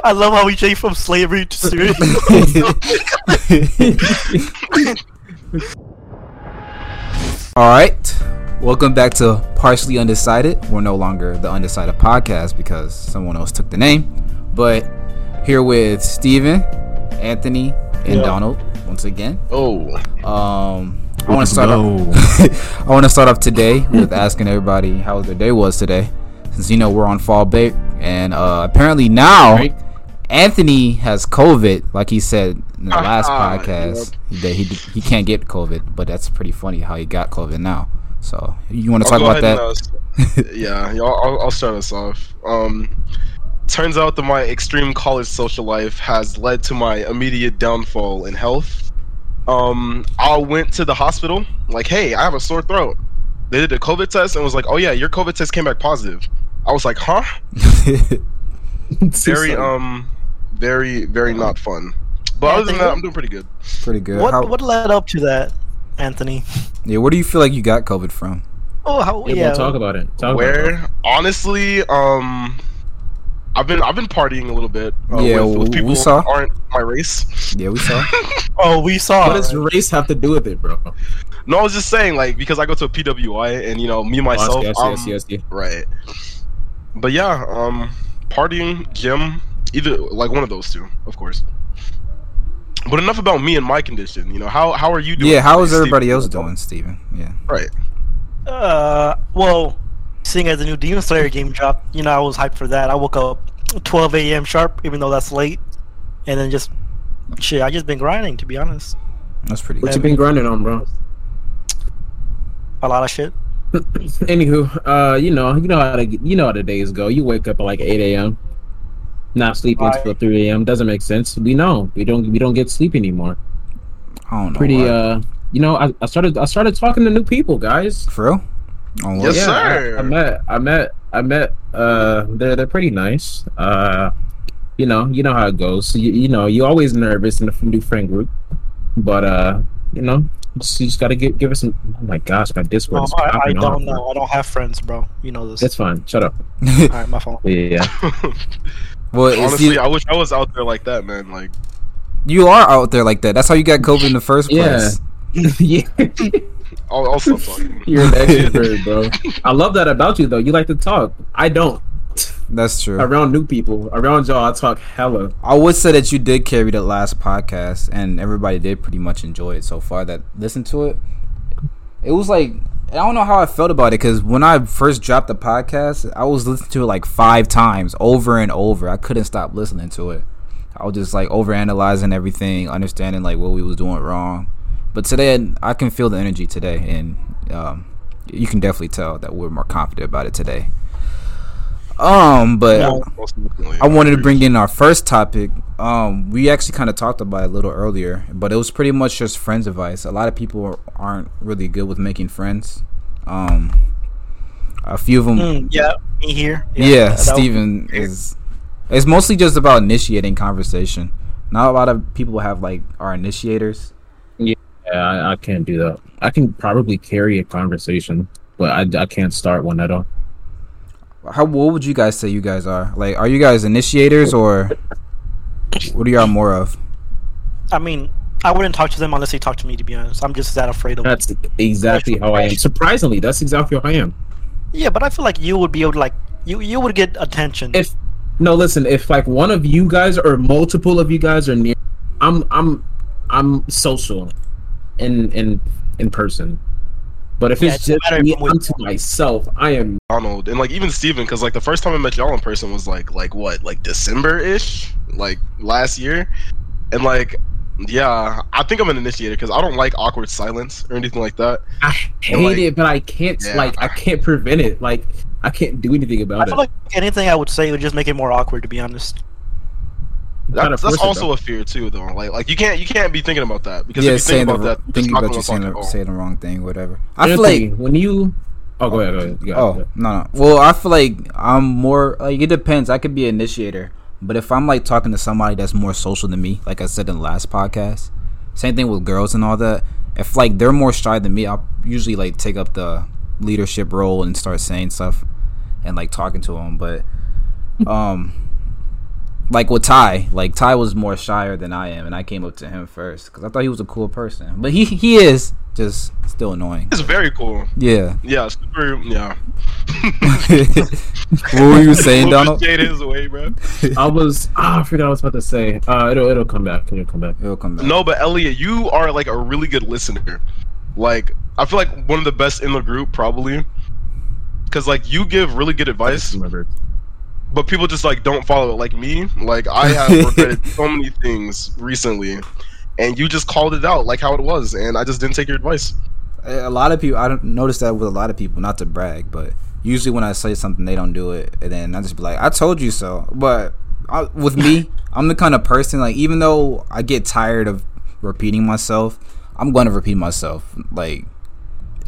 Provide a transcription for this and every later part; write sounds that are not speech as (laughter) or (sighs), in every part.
(laughs) I love how we changed from slavery to serious. (laughs) All right. Welcome back to Partially Undecided. We're no longer the Undecided podcast because someone else took the name. But here with Steven, Anthony, and Yeah. Donald once again. Oh, Um, I want to start off. (laughs) I want to start off today with asking everybody how their day was today, since you know we're on fall break, and uh, apparently now Break? Anthony has COVID, like he said in the last (laughs) podcast that he he can't get COVID, but that's pretty funny how he got COVID now. So you want to talk about that? and, uh, (laughs) yeah, yeah, I'll, I'll start us off. Um, turns out that my extreme college social life has led to my immediate downfall in health. Um, I went to the hospital, like, hey, I have a sore throat. They did a COVID test and was like, oh yeah, your COVID test came back positive. I was like, huh? (laughs) Very um, very very not fun. But other than that, I'm doing pretty good. pretty good. what How- what led up to that, Anthony? yeah, where do you feel like you got COVID from? Oh, how Yeah, yeah. we'll talk about it. Talk About Where honestly, um, I've been I've been partying a little bit. Uh, Yeah, with, with we- people we saw. who aren't my race. Yeah, we saw. (laughs) Oh, we saw. What does it. race have to do with it, bro? No, I was just saying like because I go to a PWI and you know me myself. yes, um, yes, yes, yes. Right. But yeah, um, partying, gym, either like one of those two, of course. But enough about me and my condition. You know how how are you doing? yeah, how is Steve? everybody else doing, Steven? Yeah. Right. Uh, well, seeing as the new Demon Slayer game dropped, you know, I was hyped for that. I woke up 12 a.m. sharp, even though that's late, and then just shit. I just been grinding, to be honest. That's pretty What good. you been grinding on, bro? A lot of shit. (laughs) Anywho, uh, you know, you know how to, you know how the days go. You wake up at like eight a.m. Not sleeping Right. until three a.m. Doesn't make sense. We know we don't we don't get sleep anymore. I don't know. Pretty, why. uh, you know, I, I started I started talking to new people, guys. For real? On what? Yes, yeah, sir. I, I met, I met, I met. Uh, they're they're pretty nice. Uh, you know, you know how it goes. You, you know, you're always nervous in a new friend group, but uh, you know, just, you just gotta give give us some. Oh my gosh, my Discord No, is I, I don't off. know. I don't have friends, bro. You know this. It's fine. Shut up. All right, my phone. (laughs) Yeah, (laughs) well, Honestly, you, I wish I was out there like that, man. Like, you are out there like that. That's how you got COVID in the first Yeah. place. yeah. (laughs) I'll, I'll stop talking. You're an extrovert, bro. (laughs) I love that about you, though. You like to talk. I don't. That's true. Around new people, around y'all, I talk hella. I would say that you did carry the last podcast, and everybody did pretty much enjoy it so far. That listened to it, it was like I don't know how I felt about it because when I first dropped the podcast, I was listening to it like five times over and over. I couldn't stop listening to it. I was just like over analyzing everything, understanding like what we was doing wrong. But today, I can feel the energy today, and um, you can definitely tell that we're more confident about it today. Um, but. Yeah. I wanted to bring in our first topic. Um, we actually kind of talked about it a little earlier, but it was pretty much just friends advice. A lot of people aren't really good with making friends. Um, a few of them, Mm, yeah, me here. yeah. that- that Steven is. It's mostly just about initiating conversation. Not a lot of people have like are initiators. Yeah, I, I can't do that. I can probably carry a conversation, but I, I can't start one at all. How what would you guys say you guys are? Like, are you guys initiators or what are y'all more of? I mean, I wouldn't talk to them unless they talk to me. To be honest, I'm just that afraid of. That's exactly how I am. Surprisingly, that's exactly how I am. Yeah, but I feel like you would be able to like you. You would get attention. If no, listen, if like one of you guys or multiple of you guys are near, I'm I'm I'm social, in in in person. But if Yeah, it's it doesn't just matter me if I'm with- unto myself, I am Donald and like even Steven, because like the first time I met y'all in person was like like what like December ish, like last year, and like yeah, I think I'm an initiator because I don't like awkward silence or anything like that. I hate like- it, but I can't Yeah. like I can't prevent it. Like I can't do anything I about feel it. like anything I would say would just make it more awkward. To be honest. Gotta That's, force it, also a fear too, though. Like like you can't you can't be thinking about that because yeah, if you saying think the, about that, thinking about you saying fly the, all. saying the wrong thing, whatever. I feel like when you oh go ahead, go ahead. You Oh go ahead. no, no. Well, I feel like I'm more like it depends. I could be an initiator, but if I'm like talking to somebody that's more social than me, like I said in the last podcast, same thing with girls and all that. If like they're more shy than me, I'll usually like take up the leadership role and start saying stuff and like talking to them. But um, like with Ty, like Ty was more shyer than I am, and I came up to him first because I thought he was a cool person. But he he is just still annoying. It's very cool. Yeah. Yeah, super. Yeah. (laughs) what were you saying, Donald? Jade his way, bro. I was. Ah, I forgot what I was about to say. Uh, it'll it'll come back. It'll come back. It'll come back. No, but Elliot, you are like a really good listener. Like, I feel like one of the best in the group, probably. Because like you give really good I advice, just remembered. But people just like don't follow it. Like me, like I have (laughs) regretted so many things recently, and you just called it out like how it was, and I just didn't take your advice. a lot of people i don't notice that with a lot of people not to brag but usually when i say something they don't do it and then i just be like i told you so but I, with me (laughs) i'm the kind of person like even though i get tired of repeating myself i'm going to repeat myself like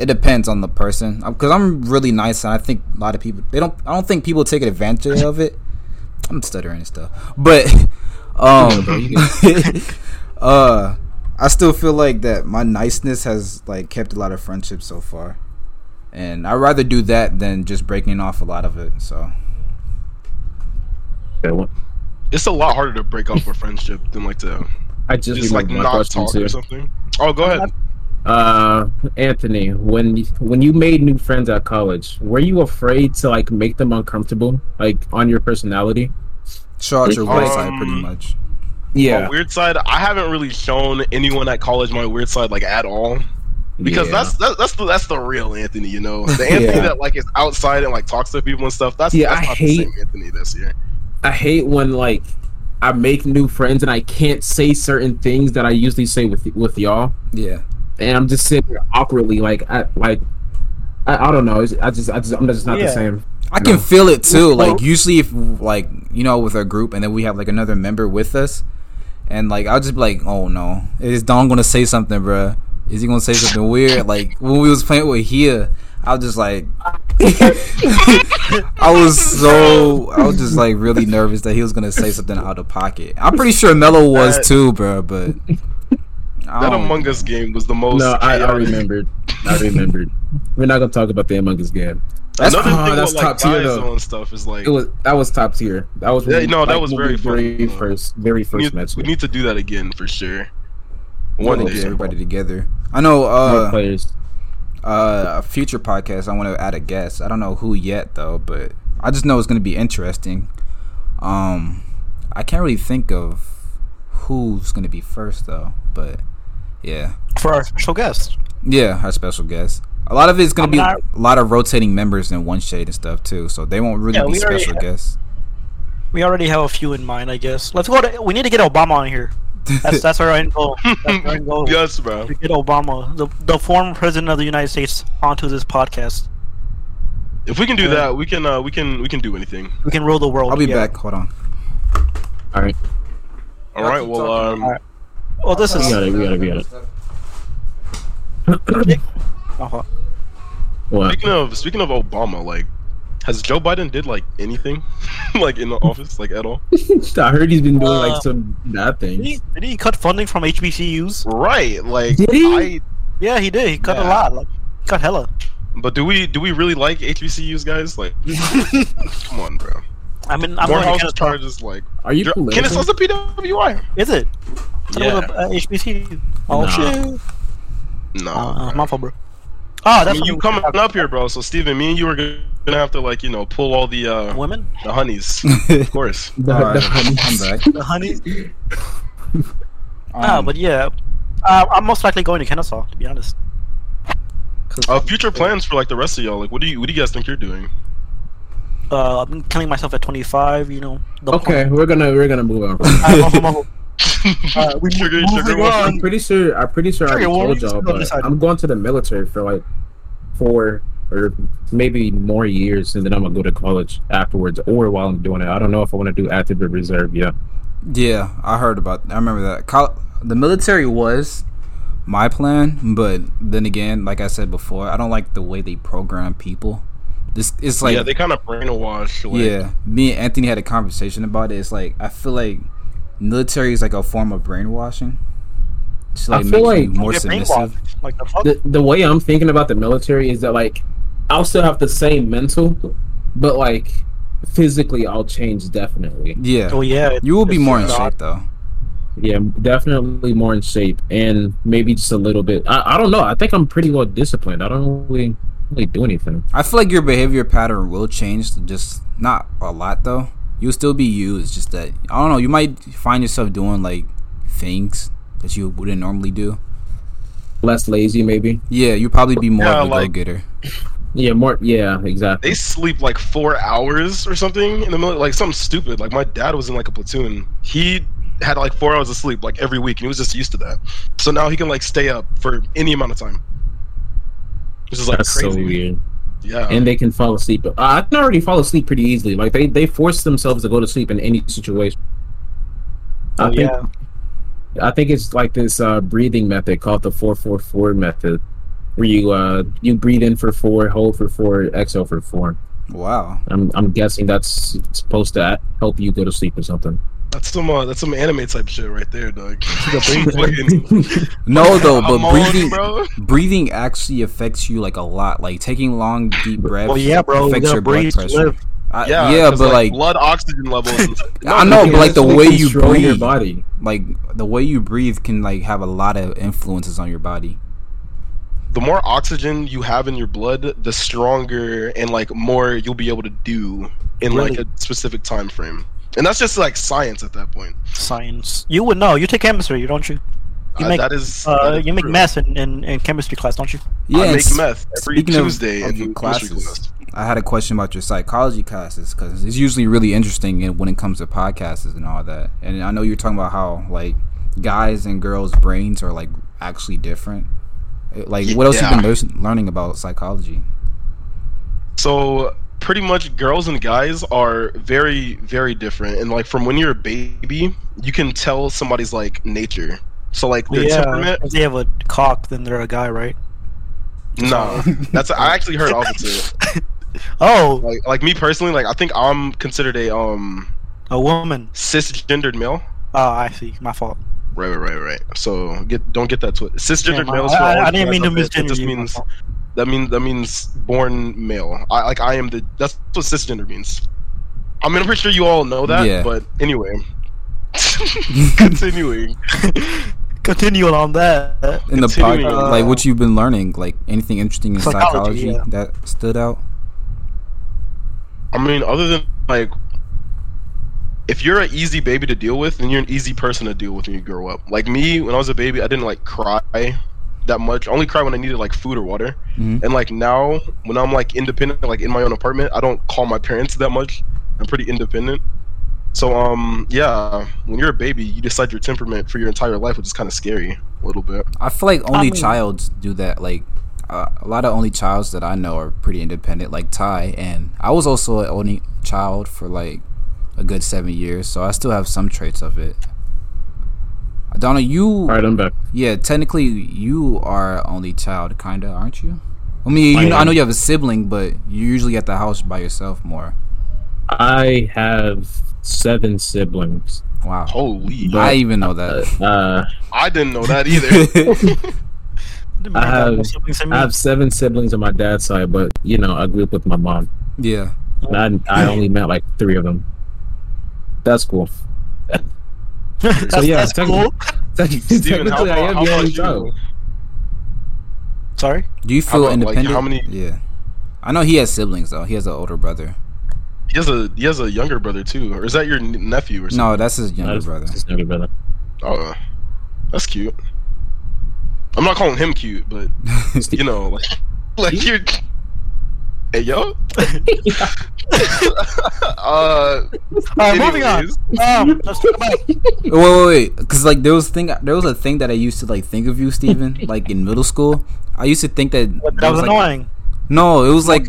it depends on the person because i'm really nice and i think a lot of people they don't i don't think people take advantage of it i'm stuttering and stuff but (laughs) um (laughs) uh I still feel like that my niceness has like kept a lot of friendships so far. And I'd rather do that than just breaking off a lot of it. So Okay, what- It's a lot harder to break off a friendship than like to I just, just like remembered not talk too. or something. Oh, go ahead. Uh, Anthony, when when you made new friends at college, were you afraid to like make them uncomfortable, like on your personality? show out your weird Um, side pretty much. Yeah. My weird side. I haven't really shown anyone at college my weird side like at all. because Yeah. that's that, that's the that's the real Anthony, you know, the (laughs) Anthony Yeah. that like is outside and like talks to people and stuff. That's Yeah, that's I not hate- the same Anthony this year. I hate when like I make new friends and I can't say certain things that I usually say with with y'all, Yeah. And I'm just sitting here awkwardly, like I like I, I don't know. It's, I just I just I'm just not Yeah. the same. I can No. feel it too. Like usually if like, you know, with a group and then we have like another member with us and like I'll just be like, "Oh no. Is Don going to say something, bruh? Is he going to say something weird?" Like when we was playing with here, I was just like (laughs) I was so I was just like really nervous that he was gonna say something out of pocket. I'm pretty sure Mello was uh, too, bro. But I That Among Us game was the most. No, I, I remembered. I remembered. (laughs) We're not gonna talk about the Among Us game. That's- Another oh, thing that's with like top tier, guys though. stuff is like It was that was top tier. That was Yeah, no, that like, was when very we fun. very first very we first need, match. we need to do that again for sure. One One day, day. everybody together. I know. Uh, players. uh, a future podcast. I want to add a guest. I don't know who yet though, but I just know it's gonna be interesting. Um, I can't really think of who's gonna be first though, but yeah, for our special guest. yeah, our special guest. A lot of it's gonna I'm be not- a lot of rotating members in one shade and stuff too, so they won't really Yeah, be we already special have- guests. We already have a few in mind, I guess. Let's go. To, we need to get Obama on here. That's that's our end goal. That's our end (laughs) goal. yes, bro. To get Obama, the the former president of the United States, onto this podcast. If we can do Yeah. that, we can uh, we can we can do anything. We can rule the world. I'll be yeah. back. Hold on. All right, All right. Well, um, Alright. this is. we got it. We got it. We got it. Uh-huh. What? speaking of speaking of Obama, like, has Joe Biden did like anything, (laughs) like in the office, like at all? (laughs) I heard he's been doing Uh, like some bad Did he, things. did he cut funding from HBCUs? Right. Like, Did he? I. Yeah, he did. He cut a lot. Like, he cut hella. But do we do we really like HBCUs, guys? Like, (laughs) come on, bro. I mean, I'm going to Morehouse Kennesaw. charges like. Are you political? Kennesaw's a PWI. Is it? Yeah. Yeah. Uh, HBCU. Oh Nah. shit. No. Uh, my fault, bro. Oh, I that's mean, you what- coming up here, bro. So Steven, me and you are gonna have to like you know pull all the uh women. the honeys, (laughs) of course. The, Alright, (laughs) the honey. I'm back. The. Ah, Um, but yeah, uh, I'm most likely going to Kennesaw to be honest. Uh, future plans for like the rest of y'all. Like, what do you what do you guys think you're doing? uh, I've been killing myself at 25. You know. The Okay, we're gonna we're gonna move on. (laughs) (laughs) Alright, move on, move on. Uh, we Sugar- moving sugar on. I'm pretty sure. I'm pretty sure I Trigger already warnings, told y'all, but. I'm going to the military for like four or maybe more years, and then I'm gonna go to college afterwards, or while I'm doing it. I don't know if I want to do active or reserve Yeah. Yeah, I heard about. I remember that. Col- the military was my plan, but then again, like I said before, I don't like the way they program people. This it's like yeah, they kind of brainwash. Like, yeah. Me and Anthony had a conversation about it. It's like I feel like military is like a form of brainwashing. It's I like feel like- more submissive. Like the fuck. The the way I'm thinking about the military is that like I'll still have the same mental, but like physically I'll change definitely. Yeah, Oh yeah, you will be more in not- shape though. Yeah, definitely more in shape and maybe just a little bit. I, I don't know. I think I'm pretty well disciplined. I don't really really do anything. I feel like your behavior pattern will change, just not a lot though. You'll still be you. It's just that I don't know. You might find yourself doing like things that you wouldn't normally do. Less lazy, maybe. Yeah, you'd probably be more Yeah, of a like- go getter. Yeah, more. Yeah, exactly. They sleep like four hours or something in the middle, like something stupid. Like my dad was in like a platoon. He had like four hours of sleep like every week, and he was just used to that. So now he can like stay up for any amount of time. Which is like That's crazy. so weird. Yeah. And they can fall asleep. Uh, I can already fall asleep pretty easily. Like they they force themselves to go to sleep in any situation. I Oh, think yeah. I think it's like this uh, breathing method called the four four four method, where you uh you breathe in for four, hold for four, exhale for four. Wow. I'm I'm guessing that's supposed to help you go to sleep or something. That's some uh, that's some anime type shit right there, dog. (laughs) (laughs) No (laughs) though, but I'm breathing bro. breathing actually affects you like a lot. Like taking long deep breaths. Well, yeah, bro. Affects gotta your blood pressure. live. I- Yeah, yeah, 'cause, but like, blood oxygen levels. and- I know, but like the way you control your breathe, body. like the way you breathe can like have a lot of influences on your body. the more oxygen you have in your blood, the stronger and like more you'll be able to do in like a specific time frame. And that's just like science at that point. Science. You would know. You take chemistry, you don't you? You Uh, make that is uh, that is you make true. meth in, in, in chemistry class, don't you? Yeah, I make s- meth every speaking of- Tuesday of in your chemistry classes, class. I had a question about your psychology classes because it's usually really interesting when it comes to podcasts and all that. And I know you're talking about how like guys and girls' brains are like actually different. Like, what else Yeah. you been learning about psychology? So pretty much girls and guys are very very different and like from when you're a baby you can tell somebody's like nature so like their yeah. temperament If they have a cock, then they're a guy, right? no (laughs) that's i actually heard opposite (laughs) Oh, like like me personally like i think i'm considered a um a woman. cisgendered male Oh, I see. My fault. Right, right, right, right. So get don't get that twisted. Cisgendered my- males. I- I- I didn't mean to out there, that misgender just you, means. That means that means born male. I like I am the. That's what cisgender means. I mean, I'm pretty sure you all know that. Yeah. But anyway, (laughs) continuing. (laughs) Continue on that. In the Continuing, podcast, uh, like what you've been learning, like anything interesting in Psychology, psychology, yeah. that stood out. I mean, other than like, if you're an easy baby to deal with, then you're an easy person to deal with when you grow up. Like me, when I was a baby, I didn't like cry that much. I only cry when I needed like food or water. Mhm. And like now, when I'm like independent, like in my own apartment, I don't call my parents that much. I'm pretty independent. So um yeah, when you're a baby, you decide your temperament for your entire life, which is kind of scary a little bit. I feel like only mean- childs do that. Like uh, a lot of only childs that I know are pretty independent, like Ty. And I was also an only child for like a good seven years, so I still have some traits of it. Donna, you All right, I'm back. yeah, technically you are only child, kinda, aren't you? I mean, you I know, I know you have a sibling, but you're usually at the house by yourself more. I have seven siblings. Wow, Holy, But- I even know that. Uh, I didn't know that either. (laughs) I have- more siblings than me. I have seven siblings on my dad's side, but you know, I grew up with my mom. yeah, And I, I only met like three of them. That's cool. (laughs) that's, yeah, that's technically- cool. (laughs) Steven, how I am how the about you? child. Sorry. do you feel about, like, independent? how many- Yeah, I know he has siblings though. He has an older brother. He has a he has a younger brother too, or is that your nephew or something? No, that's his younger That's brother. his younger brother. Oh, that's cute. I'm not calling him cute, but (laughs) you know, like, like you're. Hey yo. (laughs) uh. All right, moving on. anyways, Um, let's talk about wait, wait, wait, because like there was thing, there was a thing that I used to like think of you, Steven, (laughs) like in middle school. I used to think that that there was like- annoying. No, it was like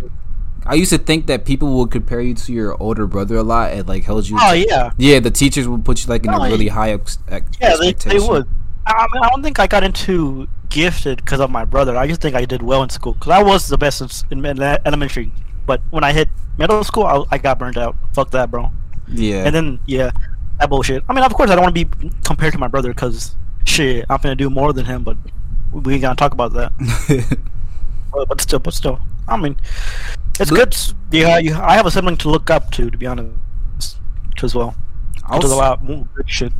I used to think that people would compare you to your older brother a lot and like held you. Oh yeah, Yeah, the teachers would put you like in No, a really high ex- ex- yeah, they, they would. I, mean, I don't think I got into gifted because of my brother. I just think I did well in school because I was the best in, in, elementary. But when I hit middle school, I, I got burned out. Fuck that, bro. Yeah, And then yeah, that bullshit. I mean, of course, I don't want to be compared to my brother because shit, I'm gonna do more than him. But we ain't gonna talk about that. (laughs) But, but still, but still, I mean, It's good. Yeah, you, I have a sibling to look up to, to be honest, as well. I'll Does a lot more good shit.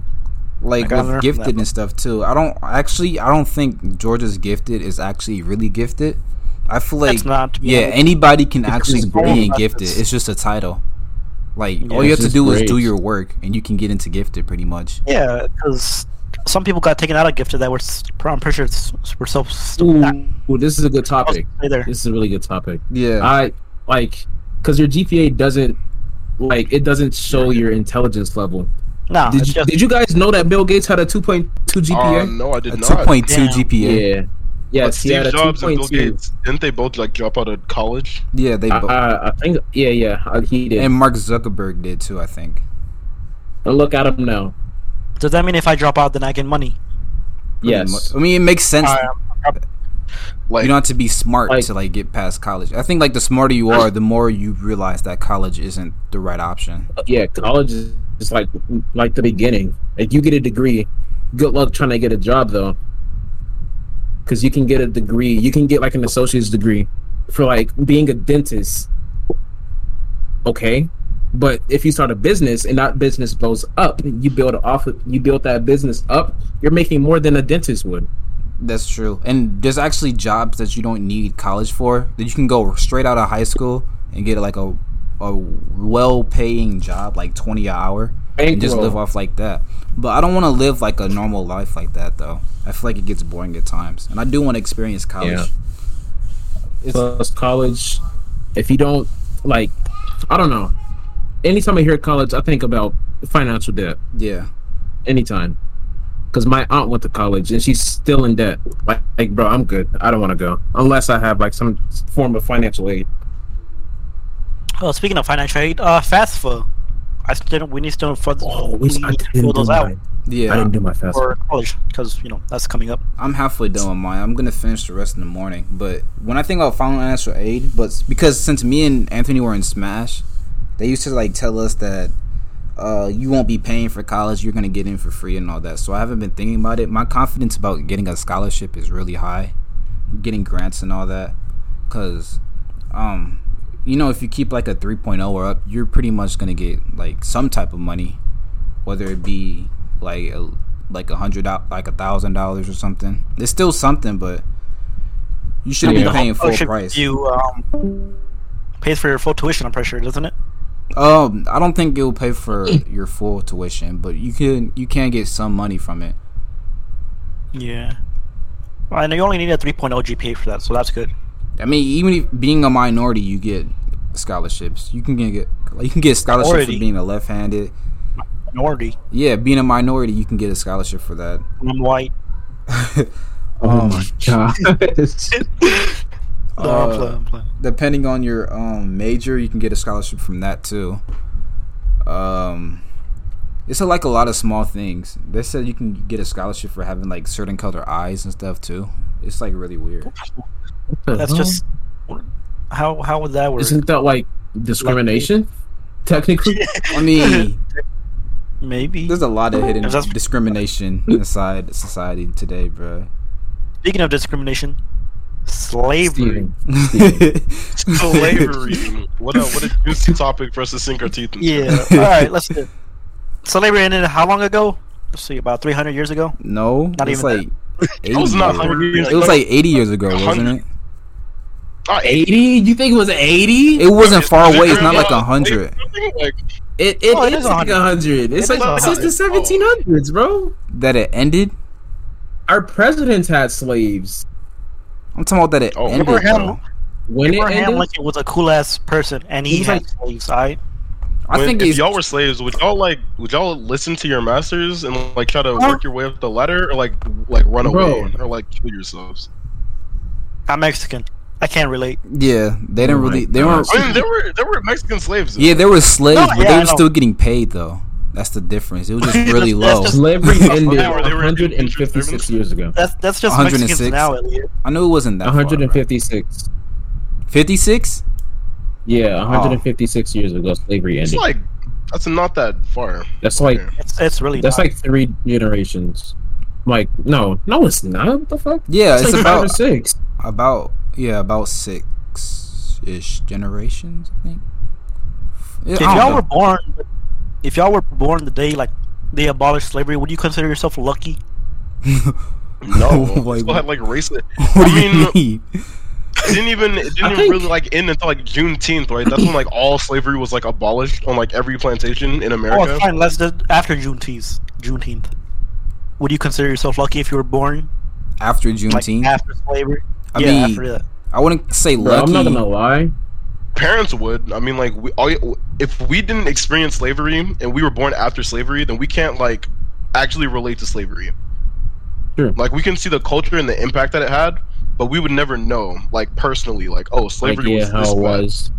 Like I with gifted and stuff too. I don't actually. I don't think Georgia's gifted is actually really gifted. I feel like It's not. to yeah, honest. anybody can It's actually just be in gifted. It's just a title. Like Yeah, all you have to just do is do your work, and you can get into gifted pretty much. Yeah, because some people got taken out of gifted that were. s- I'm pretty sure it's, were so. Ooh, ooh, this is a good topic. This is a really good topic. Yeah, I like because your GPA doesn't like it doesn't show your intelligence level. No, Did you, just did you guys know that Bill Gates had a 2.2 GPA? Uh, GPA? no, I did two not. point two Damn. GPA. yeah. Yes, but he Steve had a Jobs and Bill 2.2. Gates didn't they both like drop out of college? Yeah, they Uh, both. I think yeah, yeah, uh, he did. and Mark Zuckerberg did too. I think. And look at him now. does that mean if I drop out, then I get money? pretty Yes. much. I mean, it makes sense. Alright, Like you don't have to be smart Like- to like get past college. I think like the smarter you are, the more you realize that college isn't the right option. Yeah, college is is like like the beginning. Like you get a degree, good luck trying to get a job though. Because you can get a degree, you can get like an associate's degree for like being a dentist. Okay, but if you start a business and that business blows up, you build off, you build that business up, you're making more than a dentist would. That's true. And there's actually jobs that you don't need college for that you can go straight out of high school and get like a a well paying job, like twenty an hour, and just Bankroll. live off like that. But I don't want to live like a normal life like that though. I feel like it gets boring at times, and I do want to experience college. Yeah. It's, plus college. If you don't like, I don't know. Anytime I hear college, I think about financial debt. yeah, anytime. Because my aunt went to college and she's still in debt. Like, like, bro, I'm good. I don't want to go unless I have like some form of financial aid. Oh, speaking of financial aid, uh, FAFSA. I still we need to fill, Oh, we we, I need to didn't fill those out my, I didn't do my fast. for college because you know that's coming up. I'm halfway done with mine. I'm gonna finish the rest in the morning. But when I think about financial aid, but because since me and Anthony were in Smash, they used to like tell us that uh, you won't be paying for college. You're gonna get in for free and all that. So I haven't been thinking about it. My confidence about getting a scholarship is really high, getting grants and all that. Cause, um, you know, if you keep like a 3.0 or up, you're pretty much gonna get like some type of money, whether it be like a, like a hundred like a thousand dollars or something. It's still something, but you shouldn't Yeah. be paying full price. You um, pays for your full tuition. I'm pretty sure, doesn't it? Um, I don't think it'll pay for your full tuition, but you can you can get some money from it. Yeah. Well, I you only need a 3.0 GPA for that, so that's good. I mean, even if being a minority, you get scholarships. You can get you can get scholarships for being a left-handed. Minority. Yeah, being a minority, you can get a scholarship for that. I'm white. (laughs) oh Um, my god. (laughs) (laughs) No, I'm Uh, playing, I'm playing. depending on your um major, you can get a scholarship from that too. Um, it's a, like a lot of small things. They said you can get a scholarship for having like certain color eyes and stuff too. It's like really weird. That's just how how would that work? Isn't that like discrimination? Technically, (laughs) I mean, Maybe. there's a lot of hidden discrimination inside society today, bro. Speaking of discrimination, slavery. Steven. (laughs) slavery. (laughs) what a what a juicy topic for us to sink our teeth into. Yeah. (laughs) All right. Let's do. it. Slavery ended how long ago? Let's see, about 300 years ago. no, Not it's even like eighty. It was not hundred years. It was like eighty years ago, wasn't it? Ah, eighty? You think it was eighty? It wasn't far away. It's not like a not? hundred. Like, It it Oh, it is is like 100. a hundred. It's It like since the seventeen hundreds, bro. That it ended. Our presidents had slaves. I'm talking about that it Oh, ended. Abraham- though. When it Abraham ended, Lincoln was a cool ass person, and he, He was had like- slaves. I I when- think if y'all were slaves, would y'all like would y'all listen to your masters and like try to work your way up the ladder, or like like run Bro. away, or like kill yourselves? I'm Mexican. I can't relate. yeah. They didn't Oh really. They weren't. I mean, there were there were Mexican slaves. Yeah, there were slaves, No, but yeah, they were still getting paid though. That's the difference. It was just (laughs) really That's low. just- slavery (laughs) ended They were- they were 156 years ago. That's that's just 106? Mexicans now, Elliot. I knew it wasn't that. 156. Fifty six. Yeah, Oh. 156 years ago, slavery it's ended. like that's not that far. That's like It's it's really that's not. like three generations. Like no, no, it's not. What the fuck? Yeah, it's like about six. about yeah about six. ish generations. I think. Yeah, If I y'all know. were born, if y'all were born the day like they abolished slavery, would you consider yourself lucky? (laughs) No, (laughs) Like, still had like racist. (laughs) what do I you mean, mean? It didn't even it didn't even really like end until like Juneteenth, right? That's when like all slavery was like abolished on like every plantation in America. Oh, America. fine. Let's do after Juneteenth. Juneteenth. Would you consider yourself lucky if you were born After like Juneteenth, after slavery? I yeah, mean, after that. I wouldn't say Bro, lucky. I'm not gonna lie. Parents would. I mean, like we all if we didn't experience slavery and we were born after slavery, then we can't like actually relate to slavery. Sure. Like we can see the culture and the impact that it had, but we would never know, like personally, like oh, Like slavery yeah, was how this it bad. was.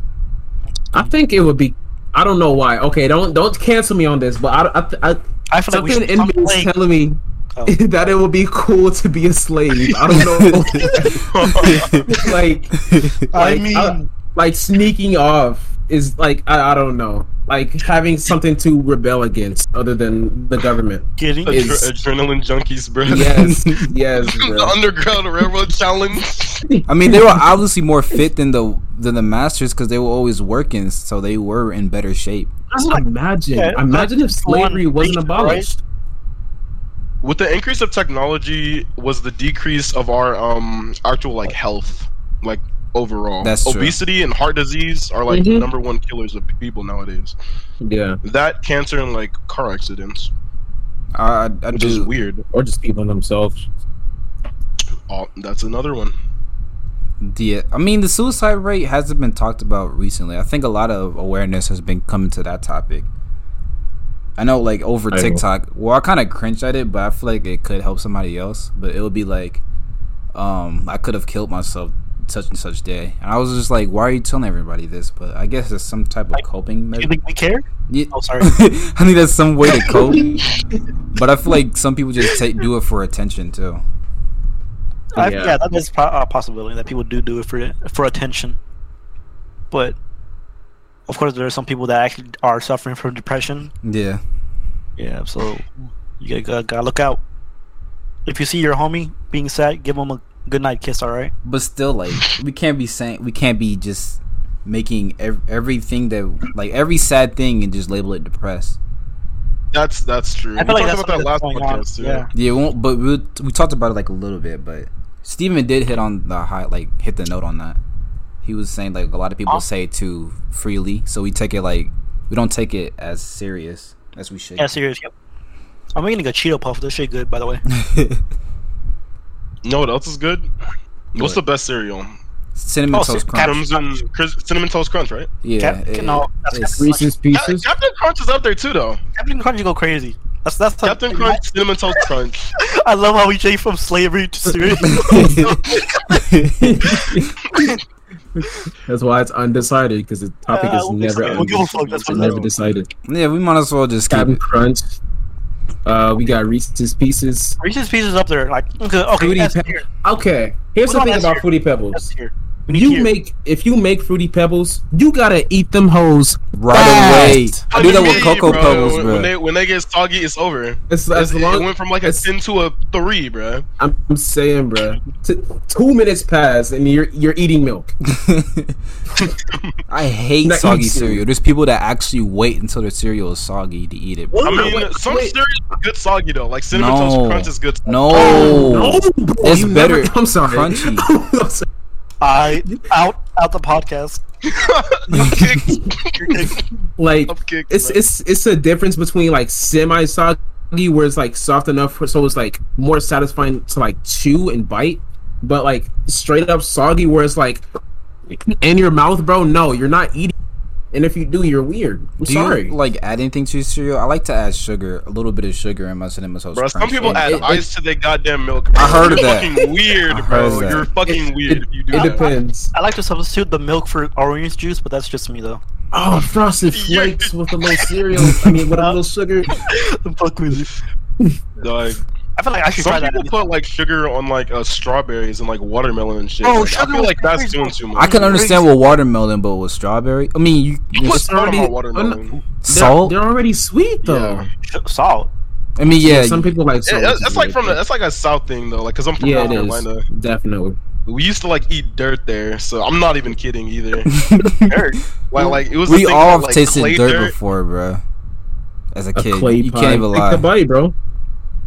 I think it would be. I don't know why. Okay, don't don't cancel me on this, but I, I, I I feel something should in me is telling me Oh. (laughs) that it would be cool to be a slave. I don't know. (laughs) (laughs) like, I like, mean, I- like sneaking off is like I, I don't know. Like having something to rebel against other than the government. getting Adre- is- adrenaline junkies, bro. Yes, (laughs) yes, (laughs) the. Underground Railroad Challenge. I mean, they were obviously more fit than the than the masters because they were always working, so they were in better shape. This is Imagine, Yeah, imagine if that's the one slavery wasn't beast, right? abolished. With the increase of technology, was the decrease of our um actual like health, like overall. That's true. Obesity and heart disease are like the Mhm. number one killers of people nowadays. Yeah, That cancer and like car accidents, I, I, I which is weird. or just people themselves. Oh, that's another one. Yeah, I mean, the suicide rate hasn't been talked about recently. I think a lot of awareness has been coming to that topic. I know, like over I know. TikTok. Well, I kind of cringe at it, but I feel like it could help somebody else. But it would be like, um, I could have killed myself such and such day, and I was just like, why are you telling everybody this? But I guess it's some type of Like, coping Do measure. you think we care? Yeah. Oh, sorry. (laughs) I think that's some way to cope. (laughs) but I feel like some people just take do it for attention too. I, Yeah. yeah. that is po- a possibility that people do do it for for attention. But of course, there are some people that actually are suffering from depression. Yeah. Yeah, so you gotta, gotta look out. If you see your homie being sad, give him a good night kiss. All right. but still like we can't be saying we can't be just making ev- everything that like every sad thing and just label it depressed That's that's true. I we feel like talked that's about that last what's going podcast too. Yeah. yeah it won't, but we, we talked about it like a little bit but steven did hit on the high like hit the note on that he was saying like a lot of people Huh? say it too freely so we take it like we don't take it as serious as we should Yeah, serious. Yep. I'm eating a Cheeto puff. This shit good, by the way. (laughs) No, what else is good? What's the best cereal? cinnamon Oh, toast so crunch Adams and cinnamon toast crunch, right? yeah Cap- it- no, that's it's- Captain Reese's Pieces. Captain Crunch is up there too, though. Captain Crunch go crazy. That's that's the- Captain Crunch, cinnamon toast crunch. (laughs) I love how we changed from slavery to cereal. (laughs) That's why it's undecided because the topic Uh, is we'll never decide. We'll give that's it's never decided. yeah we might as well just keep Captain it. Crunch. Uh, we got Reese's Pieces. Reese's Pieces up there. Like okay, okay, Fruity Pe- Okay, here's on, the thing about here. Fruity Pebbles. Here. You make if you make Fruity Pebbles, you gotta eat them hoes right fast. away i do that with cocoa bro. pebbles bro when they when they get soggy, it's over. It's, It's- as long it went from like a it's- ten to a three, bro. I'm, I'm saying, bro. T- two minutes pass and you're you're eating milk. (laughs) (laughs) I hate Not soggy cereal. cereal. There's people that actually wait until their cereal is soggy to eat it. Bro. I mean, wait, some wait. cereal is good soggy though. Like cinnamon No. toast crunch is good. No, oh, no, bro, It's you better Never, I'm sorry. crunchy. (laughs) I out out the podcast. I'm kicked. You're kicked. like kicked. it's bro. it's it's a difference between like semi soggy where it's like soft enough for, so it's like more satisfying to like chew and bite, but like straight up soggy where it's like in your mouth, bro. No, you're not eating. And if you do, you're weird. I'm Do sorry. you like add anything to your cereal? I like to add sugar, a little bit of sugar in my cinnamon toast. Bro, some people It- add it- ice to their goddamn milk. I heard of You're that. Fucking weird, bro. that. You're fucking It- weird if you do it that. depends. I like to substitute the milk for orange juice, but that's just me though. Oh, frosted (laughs) flakes with a little cereal. I mean, with a little sugar. The (laughs) fuck with you. Like, I feel like I should some try that. people put like sugar on like uh, strawberries and like watermelon and shit. Oh, Like, I sugar feel like that's berries, doing bro. too I can understand with watermelon, but with strawberry, I mean, you, you What's just, not already- about watermelon? salt. They're, they're already sweet though. Yeah. Salt. I mean, yeah, some people like. It- salt, it's which it's like from the, that's like a south thing though, like because I'm from Yeah, North it is Carolina. definitely. we used to like eat dirt there, so I'm not even kidding either. (laughs) dirt, like like it was. we all called, have like, tasted clay dirt, before, bro. As a A kid, clay you pie. can't even Take lie. the bite, bro.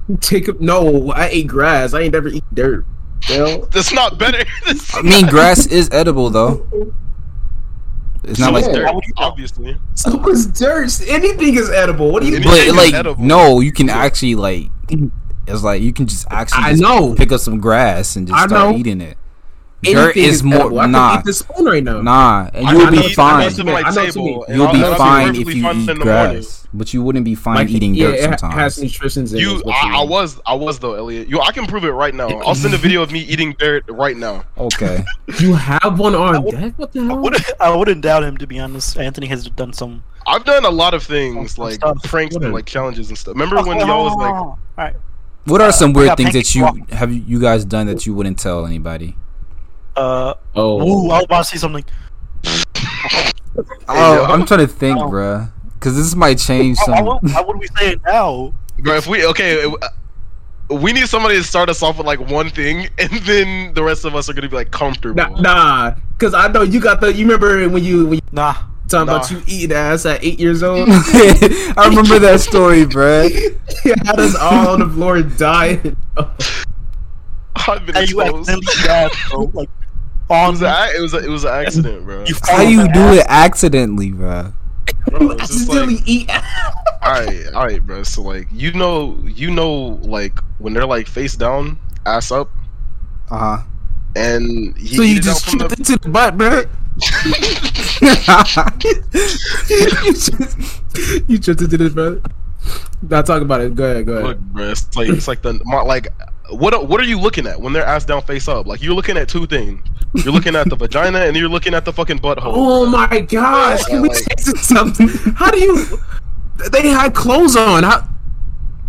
(laughs) Take a, no. I ate grass. I ain't never eat dirt. Hell. That's not better. That's I mean, grass is edible though. It's not so like, dirt, How would you know? obviously. So is dirt. Anything is edible. What do you Anything but like, edible. no, you can actually like. It's like you can just actually I know. pick up some grass and just I start know. eating it. Dirt Anything is more edible. I could nah, eat this spoon right now. nah, and you'll be eat- fine. like, I table, you'll I'll- be I'll fine if you eat in the morning. grass, but you wouldn't be fine Like, eating yeah, dirt it sometimes. has nutritions in. You, I, I was, I was though, Elliot. You, I can prove it right now. I'll send a (laughs) video of me eating dirt right now. Okay, (laughs) You have one on would- deck? What the I wouldn't, I wouldn't doubt him to be honest. Anthony has done some. I've done a lot of things Some like stuff. pranks and like challenges and stuff. Remember when y'all was like, (laughs) all right. what are uh, some weird things that you have you guys done that you wouldn't tell anybody? Uh, Oh, ooh, I was about to say something. (laughs) Oh. I'm trying to think, Oh. bruh, because this might change Why, some. why, would- why would we say it now? bro, if we okay, uh, we need somebody to start us off with like one thing, (laughs) and then the rest of us are gonna be like comfortable. nah, nah, because I know you got the. You remember when you when you Nah. talking about you eating ass at eight years old? (laughs) I remember that story, bruh. you had us all on the floor dying. I've been How you exposed. accidentally eat ass, bro? Like, It was, a, it was a, it was an accident, bro. you How you do ass. it accidentally, bruh? Bro, it's just like, eat. (laughs) all right, all right, bro. So like, you know, you know, like when they're like face down, ass up, Uh huh. and he So you it just from tripped the. into the butt, bro. you, (laughs) just, you tripped into this, brother. Not talk about it. Go ahead, go ahead. Look, bro, it's like it's like the my, like. What what are you looking at when they're ass down, face up? Like you're looking at two things. You're looking at the vagina and you're looking at the fucking butthole. Oh my gosh! Can we like- taste something? How do you? They had clothes on. How?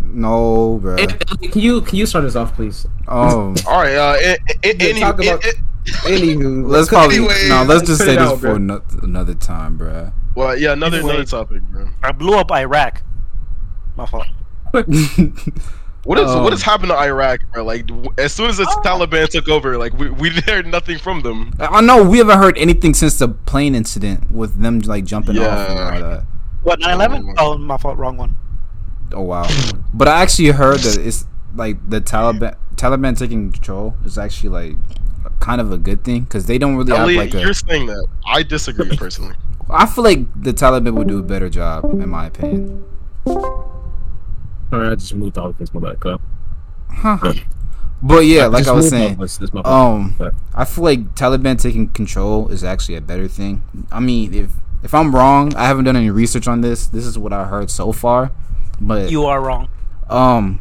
no, bruh. And- Can you can you start us off, please? Oh, (laughs) All right. Uh, a- a- Yeah, any, talk about- it- it- Anywho, let's probably Anyways, no. Let's just say this out, for bro. ano- another time, bruh. well, yeah. Another Anyway. another topic, bro. I blew up Iraq. My fault. (laughs) (laughs) What is Um, what has happened to Iraq, bro? Like as soon as the Taliban took over, like we we (laughs) heard nothing from them. I know we haven't heard anything since the plane incident with them like jumping off and Yeah. all that. What, 9 11? Oh, my fault. Wrong one. Oh wow! But I actually heard that it's like the Taliban Taliban taking control is actually like kind of a good thing because they don't really have Elliot, like a. you're saying that. I disagree personally. I feel like the Taliban would do a better job, in my opinion. All right, I just moved all of this back up. Huh. But yeah, like Just I was saying, all this- this um, But- I feel like Taliban taking control is actually a better thing. I mean, if if I'm wrong, I haven't done any research on this. This is what I heard so far, but You are wrong. um,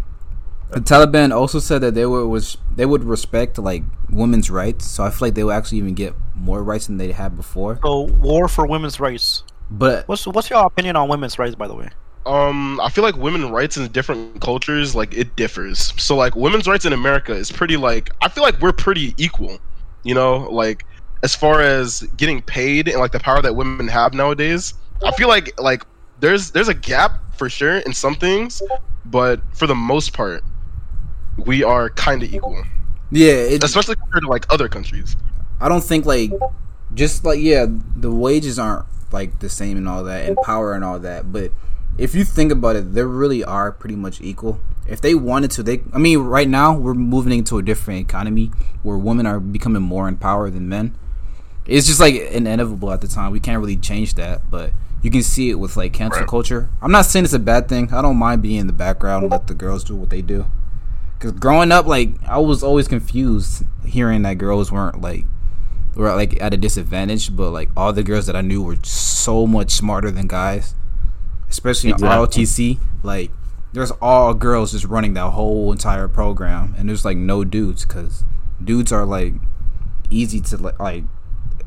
the Taliban also said that they were was they would respect like women's rights. So I feel like they would actually even get more rights than they had before. So, war for women's rights. But What's what's your opinion on women's rights, by the way? Um, I feel like women rights in different cultures, like it differs. So like women's rights in America is pretty like I feel like we're pretty equal. You know, like as far as getting paid and like the power that women have nowadays. I feel like like there's there's a gap for sure in some things, but for the most part, we are kind of equal, yeah, it, especially compared to like other countries. I don't think like just like yeah, the wages aren't like the same and all that, and power and all that. But if you think about it, they really are pretty much equal. If they wanted to, they. I mean, right now we're moving into a different economy where women are becoming more in power than men. It's just like inevitable at the time. We can't really change that, but you can see it with like cancel Right. culture. I'm not saying it's a bad thing. I don't mind being in the background and let the girls do what they do. Because growing up, like I was always confused hearing that girls weren't like were like at a disadvantage, but like all the girls that I knew were so much smarter than guys, especially in ROTC. Like there's all girls just running that whole entire program, and there's like no dudes because dudes are like easy to like like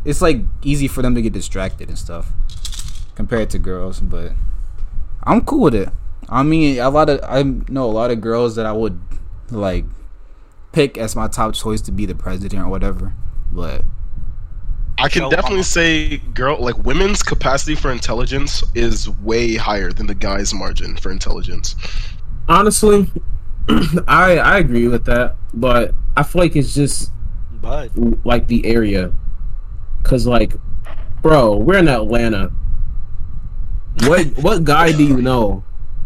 it's like easy for them to get distracted and stuff compared to girls. But I'm cool with it. I mean, a lot of I know a lot of girls that I would like pick as my top choice to be the president or whatever. But I can Michelle definitely Obama. say, girl, like women's capacity for intelligence is way higher than the guy's margin for intelligence. honestly, (clears throat) I I agree with that, but I feel like it's just But like the area, cause like, bro, we're in Atlanta. What what guy do you know,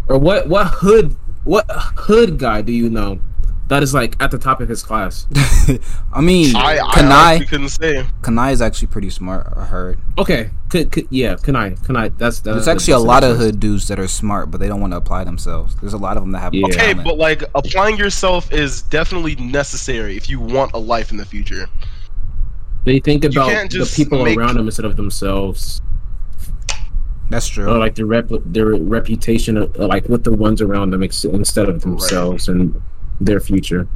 or what what hood what hood guy do you know that is like at the top of his class? (laughs) I mean, I, I Kanai, honestly couldn't say. Kanai is actually pretty smart. I heard. Okay, could, could, yeah, can I can I? That's that's There's actually a lot of hood dudes that are smart, but they don't want to apply themselves. There's a lot of them that have Yeah. Okay, but like applying yourself is definitely necessary if you want a life in the future. They think about the people make- around them instead of themselves, That's true. or like their rep their reputation, uh, like with the ones around them ex- instead of themselves and their future.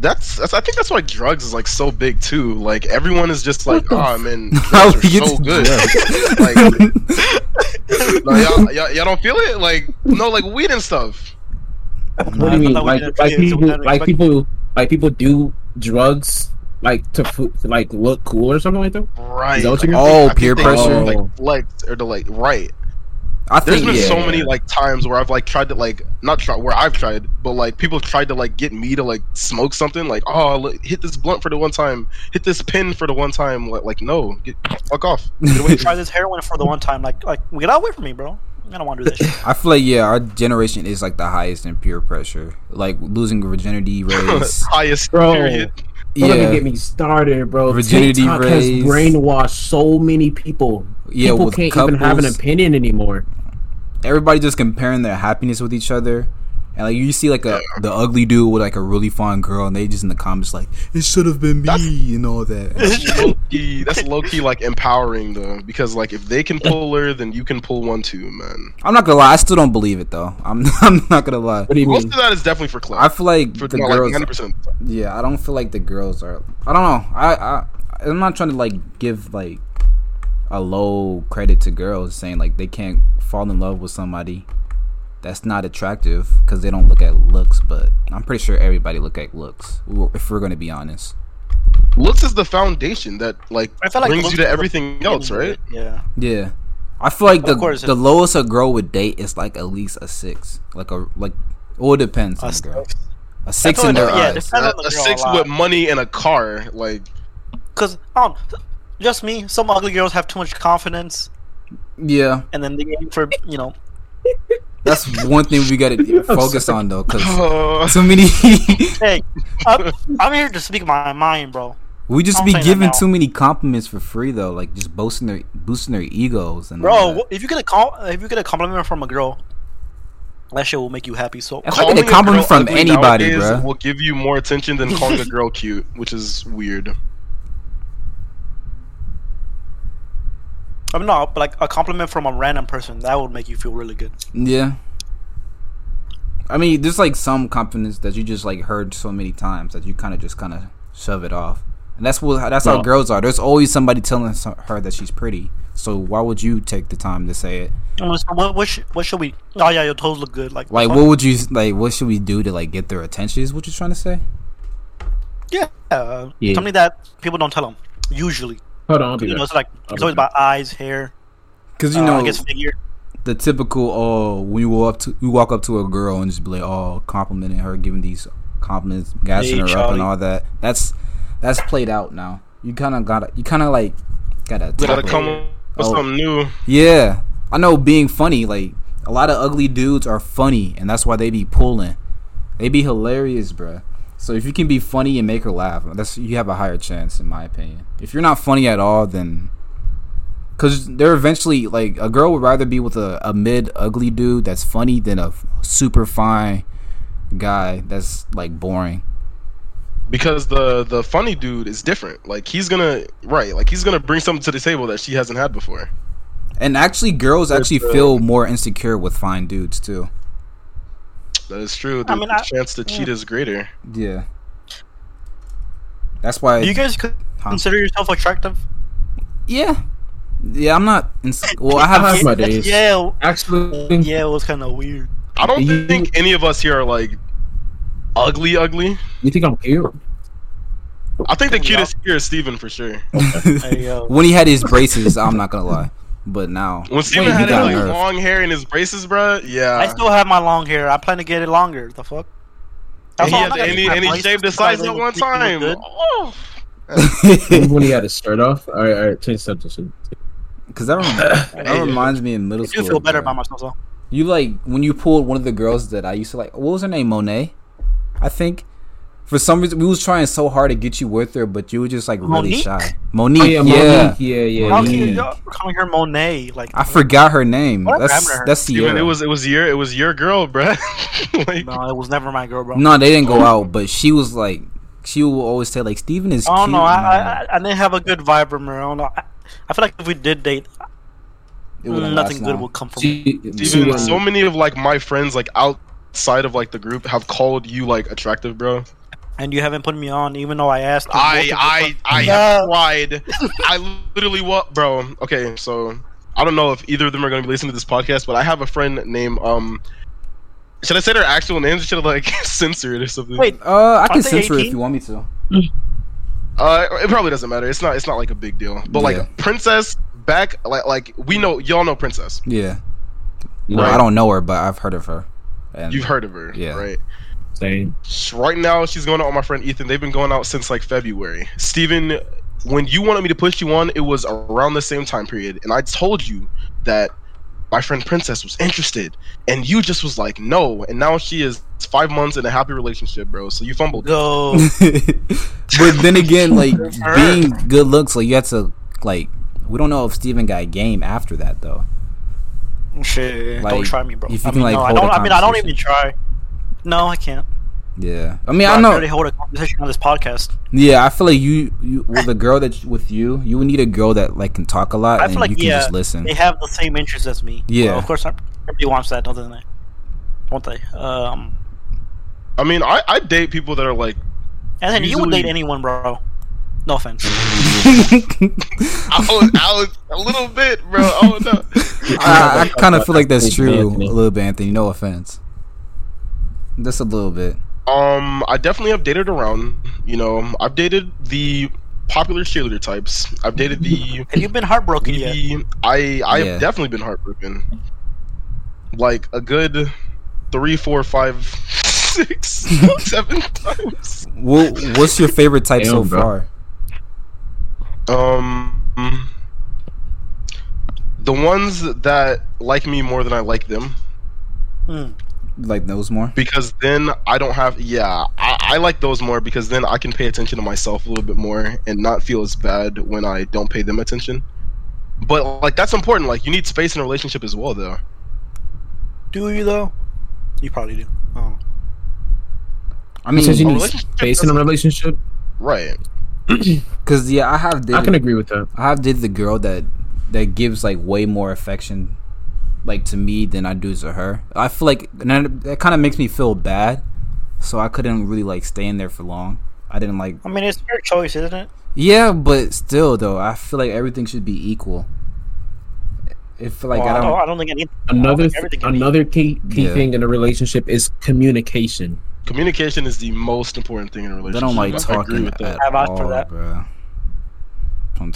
That's, that's I think that's why drugs is like so big too. Like everyone is just like, oh man, (laughs) drugs are so good. (laughs) like, no, y'all, y'all, y'all don't feel it? Like no, like weed and stuff. What do you mean? thought we Like, like feel it, so we people, like people, like people do drugs like to to, like look cool or something like that. Right. That like, you I mean? think- Oh, peer pressure? do, Like flex or to like right. I There's think been yeah. so many like times where I've like tried to like not try where I've tried, but like people tried to like get me to like smoke something. Like oh, look, hit this blunt for the one time, hit this pin for the one time. Like, like no, get fuck off. (laughs) Try this heroin for the one time. Like, like get away from me, bro. I don't want to do this. Shit. (laughs) I feel like yeah, our generation is like the highest in peer pressure, like losing virginity (laughs) rates. Highest Bro. period. Don't even yeah, get me started, bro. Virginity TikTok rates. has brainwashed so many people. Yeah. people can't couples, even have an opinion anymore. everybody just comparing their happiness with each other. And like you see like a the ugly dude with like a really fine girl, and they just in the comments like it should have been me That's- and all that. (laughs) That's low key. That's low key like empowering though, because like if they can pull her, then you can pull one too, man. I'm not gonna lie, I still don't believe it though. I'm (laughs) I'm not gonna lie. What do you Most mean? of that is definitely for I feel like For the no, girls. like 90%. Yeah, I don't feel like the girls are. I don't know. I I I'm not trying to like give like a low credit to girls saying like they can't fall in love with somebody that's not attractive because they don't look at looks. But I'm pretty sure everybody look at looks if we're gonna be honest. Looks is the foundation that like I feel like brings you to the everything else, right? it, Yeah. Yeah, I feel like the course, the lowest a girl would date is like at least a six, like a like. Well, it depends on the girl. six. A six in their yeah, eyes. A, a six a with money and a car, like Cause um, just me. Some ugly girls have too much confidence, Yeah, and then they aim for you know. that's one thing we gotta (laughs) focus on though, because so oh. many. (laughs) Hey, I'm, I'm here to speak my mind, bro. We just I'm be giving too many compliments for free though, like just boosting their boosting their egos and Bro, that. if you get a com- if you get a compliment from a girl, that shit will make you happy. So If I get a compliment girl from anybody, nowadays bruh. will give you more attention than calling a (laughs) girl cute, which is weird. I mean, not, but like a compliment from a random person that would make you feel really good. Yeah. I mean, there's like some compliments that you just like heard so many times that you kind of just kind of shove it off, and that's what that's how girls are. There's always somebody telling her that she's pretty. So why would you take the time to say it? What what, sh- what should we? Oh yeah, your toes look good. Like Like, what would you like? What should we do to like get their attention? Is what you're trying to say? Yeah, uh, Yeah. something that people don't tell them. Usually, Hold on, I'll be you know, it's like I'll it's always about eyes, hair. Because you uh, know, I guess figure. the typical oh when you walk up to you walk up to a girl and just be like oh complimenting her giving these compliments gassing Hey, her up and all that that's that's played out now you kind of gotta you kind of like gotta Gotta come up with Oh. something new. yeah i know being funny like a lot of ugly dudes are funny and that's why they be pulling they be hilarious bruh so if you can be funny and make her laugh that's you have a higher chance in my opinion if you're not funny at all then because they're eventually like a girl would rather be with a, a mid ugly dude that's funny than a super fine guy that's like boring. because the the funny dude is different. Like he's gonna right, like he's gonna bring something to the table that she hasn't had before. And actually, girls actually feel more insecure with fine dudes too. That is true. The, I mean, the I- chance to cheat is greater. Yeah, that's why. Do you guys co- Huh? consider yourself attractive? yeah, yeah. I'm not. Ins- well, I I have. (laughs) have my days. Yeah, Actually, yeah, it was kind of weird. I don't You- think any of us here are like ugly, ugly. you think I'm cute? I think the cutest here is Steven for sure. (laughs) Hey, when he had his braces, I'm not gonna lie. But now, When Steven he had his got like nerfed. long hair and his braces, bruh, yeah. I still have my long hair. I plan to get it longer. The fuck? That's And he, why I'm had, not gonna and he, and he shaved his sides at one think they look time. Oh. (laughs) when he had his shirt off. All right, all right, change subject. Because that, rem- (laughs) that reminds me in middle I school. You feel better bro. about myself. though. You like when you pulled one of the girls that I used to like. What was her name? Monet, I think. For some reason, we was trying so hard to get you with her, but you were just like really Monique? shy. Monique, Oh, yeah, yeah, Monique, yeah, yeah, How yeah. can you y'all calling her Monet? Like I forgot her name. What That's happened to her? that's Steven, Sierra. it was it was your it was your girl, bruh. (laughs) like, no, it was never my girl, bro. no, they didn't go out, but she was like, she will always say like, Steven is. I don't cute. know. I, I I didn't have a good vibe from her. I don't know. I, I feel like if we did date, nothing good long. would come from it. She, she Steven, so many of like my friends like outside of like the group have called you like attractive, bro. And you haven't put me on, even though I asked. I both of you I I No. have tried. I literally what, bro? Okay, so I don't know if either of them are gonna be listening to this podcast, but I have a friend named um. Should I say their actual names? Or should I like (laughs) censor it or something? Wait, Uh, I can censor it if you want me to. Uh, it probably doesn't matter. It's not. It's not like a big deal. But Yeah. like Princess back, like like we know y'all know Princess. Yeah. no, Well, I don't know her, but I've heard of her. And You've heard of her, Yeah. right? Same. Right now, she's going out with my friend Ethan. They've been going out since like February. Steven, when you wanted me to push you on, it was around the same time period, and I told you that my friend Princess was interested, and you just was like no. And now she is five months in a happy relationship, bro. So you fumbled. No. (laughs) but then again, like (laughs) being good looks, like you have to like. We don't know if Steven got a game after that though. Shit, Like, don't try me, bro. if you I can, mean, like, no, I hold a don't. I mean, I don't even try. No, I can't. Yeah, I mean, Bro, I I know. already hold a conversation on this podcast. Yeah, I feel like you, you with a girl that with you, you would need a girl that like can talk a lot I and feel like you can yeah, just listen. they have the same interests as me. Yeah. Well, of course, everybody wants that, doesn't they? Won't they? Um, I mean, I I date people that are like and then you would Usually- date anyone, bro. No offense. (laughs) (laughs) I was, I was a little bit, bro. Oh no. I, I (laughs) kind of feel like that's true Anthony. a little bit, Anthony. No offense. Just a little bit. Um, I definitely have dated around. You know, I've dated the popular cheerleader types. I've dated the (laughs) Have you been heartbroken yet? I I Yeah. have definitely been heartbroken. Like a good three, four, five, (laughs) six, (laughs) seven times. Well, what's your favorite type Damn, so bro. far? Um, the ones that like me more than I like them, Hmm. Like those more? because then I don't have. Yeah, I, I like those more because then I can pay attention to myself a little bit more and not feel as bad when I don't pay them attention. But like that's important. Like you need space in a relationship as well, though. Do you though? You probably do. Oh. I mean, said you need space in a relationship. Right. (clears throat) because yeah, I have I can agree with that. I have did the girl that that gives like way more affection, like to me than I do to her. I feel like and that, that kind of makes me feel bad, so I couldn't really like stay in there for long. I didn't like. I mean, it's your choice, isn't it? Yeah, but still though, I feel like everything should be equal. If like Well, I I, don't, don't, I don't think I need Another think everything another key key Yeah. thing in a relationship is communication. Communication is the most important thing in a relationship. they don't like I talking with that. at I've asked all, for that. bro.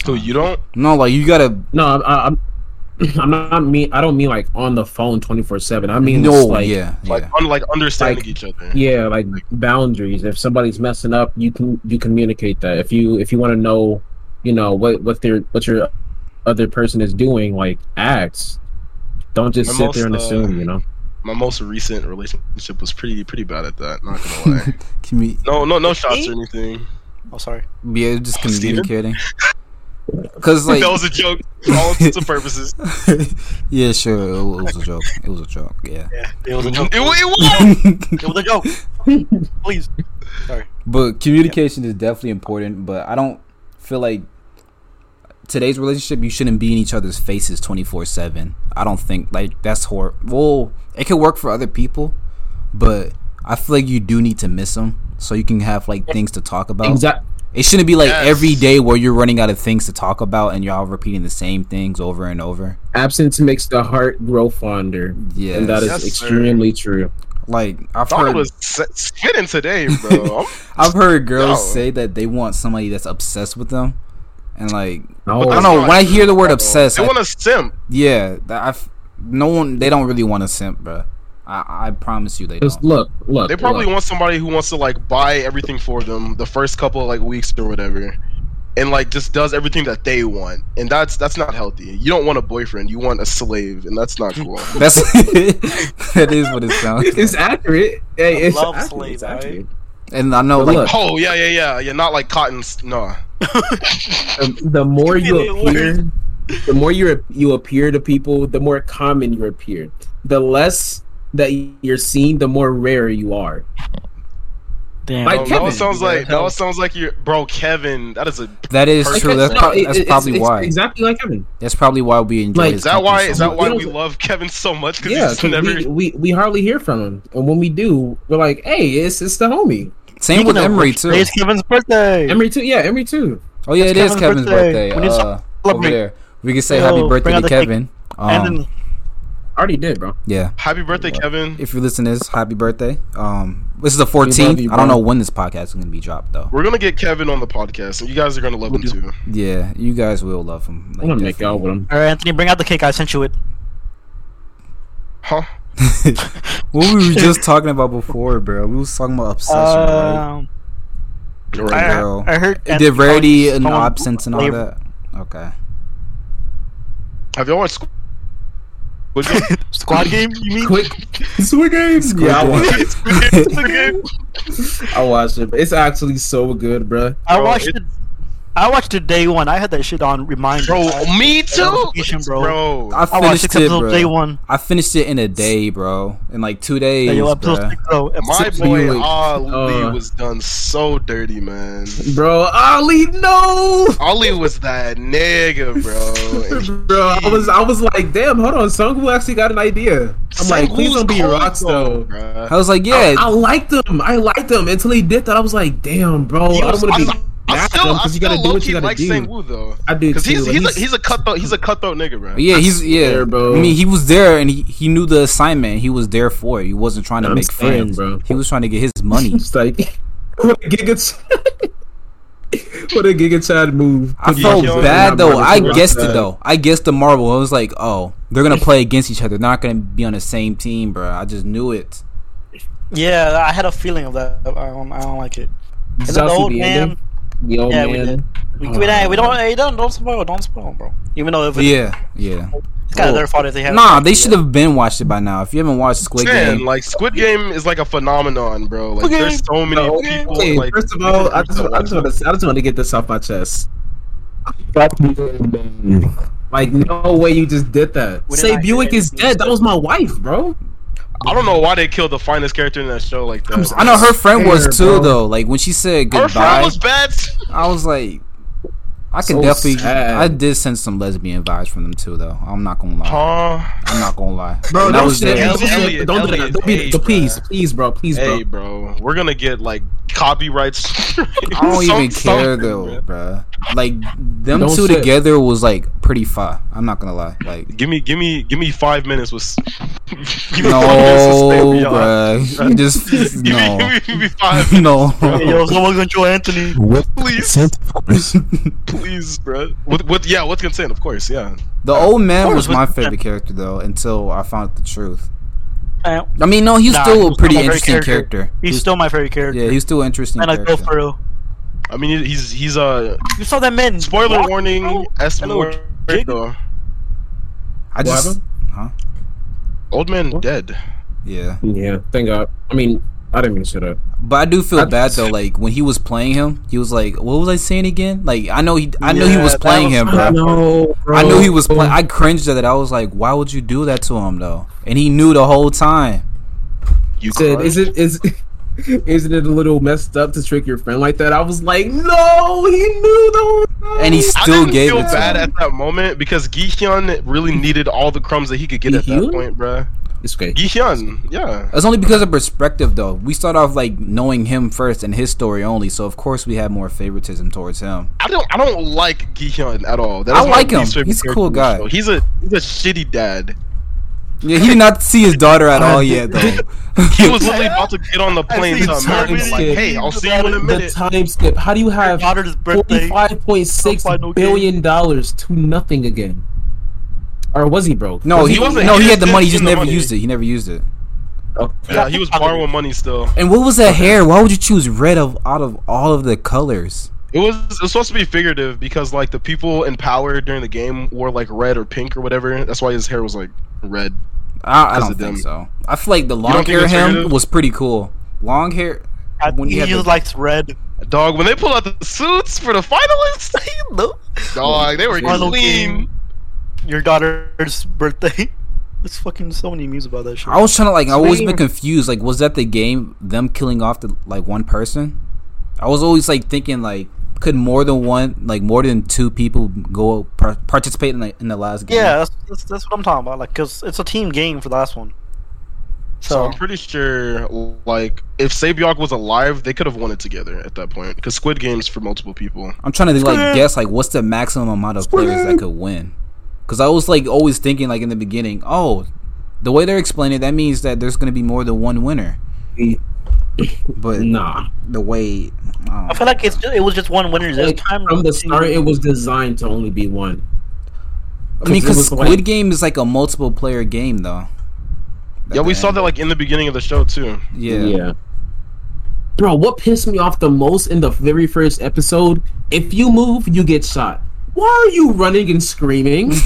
So you don't? No, like you gotta. No, I, I, I'm (clears throat) I'm not mean. I don't mean like on the phone twenty four seven. I mean no, like yeah, Like yeah. un- like understanding Like, each other. yeah, like boundaries. If somebody's messing up, you can you communicate that. If you if you want to know, you know what what their what your other person is doing, like acts. Don't just My sit there and most, uh, assume. You know. My most recent relationship was pretty pretty bad at that. Not gonna (laughs) lie. Commu- no no no shots or anything. Oh, sorry. yeah, just (laughs) Steven? communicating. Cause (laughs) like, that was a joke for all intents and purposes. (laughs) yeah, sure, it, wa- it was a joke. It was a joke. Yeah, Yeah, it was a It, joke. it was. (laughs) It was a joke. Please. Sorry. but communication is definitely important. But I don't feel like today's relationship you shouldn't be in each other's faces twenty four seven. I don't think like that's hor. Well, it could work for other people, but I feel like you do need to miss them so you can have like things to talk about. Exact. It shouldn't be like Yes. every day where you're running out of things to talk about and y'all repeating the same things over and over. Absence makes the heart grow fonder, Yeah, and that is Yes, sir. extremely true. like I've Thought it heard was s- spitting today, bro. (laughs) I'm- I've heard girls No. say that they want somebody that's obsessed with them, and like No, I don't know when I hear the word bro. obsessed, They I- want to simp. yeah, I've no one they don't really want a simp, bro. I I, I promise you they Just don't. look, look. They probably look. want somebody who wants to like buy everything for them the first couple of like weeks or whatever, and like just does everything that they want, and that's that's not healthy. You don't want a boyfriend, you want a slave, and that's not cool. (laughs) That's (laughs) that is what it sounds. Like. It's accurate. Hey, it's love accurate. slave, It's right? And I know like look, oh yeah, yeah, yeah, yeah. Not like cotton. s- No, (laughs) um, the, the more you appear, the more you you appear to people, the more common you appear. The less that you're seeing, the more rare you are. Damn. Like that Kevin, one sounds bro. like that one sounds like you, bro. Kevin, that is a. that is Like, true. That's, not- pro- it- that's it's- probably it's why. Exactly like Kevin. That's probably why we enjoy Like, his Is that why? company Is that why We we love Kevin so much? Because Yeah, he's 'cause never. we, we we hardly hear from him, and when we do, we're like, "Hey, it's it's the homie." Same with Emery too. It's Kevin's birthday. Emery too. Yeah, Emery too. Oh yeah, It's it is Kevin's Kevin's birthday. birthday. We Uh, over there, we can say Yo, happy birthday to. Kevin. Um, and then Already did, bro. yeah, Happy birthday, Kevin. if you're listening to this, happy birthday. Um, this is the 14th. you, I don't know when this podcast is gonna be dropped though. We're gonna get Kevin on the podcast, and you guys are gonna love him We'll do- too. Yeah, you guys will love him. I'm gonna make out with him. All right, Anthony, bring out the cake. I sent you it. Huh? (laughs) what we were just talking about before, bro. We was talking about obsession, right? Um, Right. I, girl. I heard. Did rarity and someone- absence and all that? Okay. Have y'all watched? Squid Game? (laughs) Squad game? You mean? Quick, Squid Games. Yeah, I Game. watched, (laughs) Squid Game? I watched it. It's actually so good, bro. I Bro, watched it- it. I watched it day one. I had that shit on reminder. Bro, me too, bro. bro. I I watched finished six it, bro. day one. I finished it in a day, bro. In like two days, Yeah, yo, episode six, though. My boy Ali uh, was done so dirty, man. Bro, Ali, no. Ali was that nigga, bro. (laughs) Bro, I was I was like, damn, hold on, Sang-woo actually got an idea. I'm like, Sengoku's please don't be cold, rocks though. bruh. I was like, yeah, I, I liked them. I liked them until he did that. I was like, damn, bro, I was- don't want to I- be I mad at still, him I because you still gotta do what low-key you gotta like do. Sang-woo though, I do because too. he's he's a, he's a cutthroat he's a cutthroat nigga, bro. yeah, he's yeah. there, bro. I mean, he was there and he, he knew the assignment. He was there for it. He wasn't trying to I'm make saying, friends, bro. He was trying to get his money. (laughs) It's like what a giga (laughs) what a giga Chad move. I Yeah, felt yo, bad though. I gonna guessed rock it though. I guessed the marble. I was like, oh, they're gonna play against each other. They're not gonna be on the same team, bro. I just knew it. Yeah, I had a feeling of that. I don't, I don't like it. And then the old man. Ending? The old Yeah, we man. did. We, we, oh. don't, we don't. Hey, don't don't spoil. Don't spoil, bro. Even though if it's, Yeah, yeah. it's kind of their fault if they have. Nah, they should have been watched it by now. If you haven't watched Squid Man, Game, like Squid Game is like a phenomenon, bro. Like Squid there's so many No, people. okay, like first of all, I just, I just want to, I just want to get this off my chest. Like, no way you just did that. We Say Buick is dead. That was my wife, bro. I don't know why they killed the finest character in that show like that. I know her friend was Fair, too though. Like when she said goodbye, Her friend goodbye, was bad. I was like, I could So definitely. sad. I did sense some lesbian vibes from them too, though. I'm not gonna lie. Huh? I'm not gonna lie. Bro, And I don't was say there. that. Don't, Elliot, don't do that. Don't be, hey, please, bruh. please, bro, please, bro. Hey, bro, we're gonna get like copyrights. (laughs) I don't even care though, bruh. Like them Don't two say- together was like pretty fun. I'm not gonna lie. Like Give me, give me, give me five minutes with. (laughs) give me no, five minutes to stay with y'all. bruh. You just (laughs) Give me, no, give me, give me five. no. Hey, yo, someone control Anthony. Please, please, bro. With, with, yeah, with consent, of course, yeah. The old man course, was my favorite character though until I found out the truth. I mean, no, he's Nah, still he a was pretty still interesting character. character. He's still my favorite character. yeah, he's still an interesting and I go character. for real. I mean, he's he's uh You saw that man. spoiler walk, warning. bro? Es Hello, I What just, happened? huh? Old man dead. Yeah, Yeah, thank God. I mean, I didn't mean to shut up. but I do feel I- bad (laughs) though. Like when he was playing him, he was like, "What was I saying again?" Like I know he, I knew he was playing was him, kinda- bro. know, bro. I knew he was playing. I cringed at it. I was like, "Why would you do that to him though?" And he knew the whole time. You said, cried? "Is it is?" (laughs) Isn't it a little messed up to trick your friend like that? I was like, no, he knew the whole time. And he I still didn't gave feel it to bad him. at that moment because Gi-hun really needed all the crumbs that he could get at that Gi-hun? point, bruh. It's okay. Gi-hun, yeah. It's only because of perspective, though. We start off like knowing him first and his story only, so of course we have more favoritism towards him. I don't I don't like Gi-hun at all. That I is my like him. He's a cool guy. show. He's a he's a shitty dad. Yeah, he did not see his daughter at all yet, though. (laughs) He was literally about to get on the (laughs) plane seen to so America. many Like, hey, I'll see you in a minute. The time skip. How do you have daughter's birthday. forty-five point six Don't find no billion dollars to nothing again? Or was he broke? No, Was he, He wasn't- no, he he had the money. He just never money. used it. He never used it. Oh, Yeah, he was borrowing money still. And what was that hair? Why would you choose red of out of all of the colors? It was it was supposed to be figurative because like the people in power during the game wore like red or pink or whatever. That's why his hair was like red. I, I 'Cause don't think them. so. I feel like the long hair him figurative? was pretty cool. Long hair. I, When you he had just the- likes red. Dog, when they pull out the suits for the finalists, (laughs) dog, they were Final clean. Game. Your daughter's birthday. (laughs) There's fucking so many memes about that shit. I was trying to like. I always been confused. Like, was that the game? Them killing off the like one person? I was always like thinking like, could more than one, like more than two people go par- participate in the in the last game? Yeah, that's, that's that's what I'm talking about. Like, cause it's a team game for the last one. So So I'm pretty sure, like, if Sae-byeok was alive, they could have won it together at that point. Because Squid Game's for multiple people. I'm trying to like guess like what's the maximum amount of players that could win? Because I was like always thinking like in the beginning, oh, the way they're explaining it, that means that there's going to be more than one winner. (clears throat) But Nah. the way, I I feel like it's just, it was just one winner this Like, time. from the start, it was designed to only be one. I mean, because was Squid like- Game is like a multiple player game though. Yeah, we the saw end. that like in the beginning of the show too. Yeah. Bro, what pissed me off the most in the very first episode? If you move, you get shot. Why are you running and screaming? (laughs)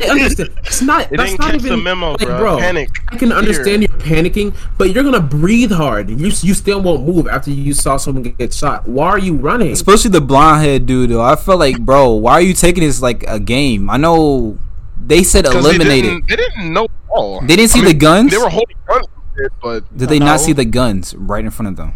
I understand. It's not. They that's didn't not catch even, the memo, like, bro. bro. Panic. I can understand you're panicking, but you're gonna breathe hard. You you still won't move after you saw someone get shot. Why are you running? Especially the blonde head dude though. I felt like, bro, why are you taking this like a game? I know they said eliminated. They didn't, they didn't know all. They didn't see I mean, the guns? They were holding guns, but Did they no. not see the guns right in front of them?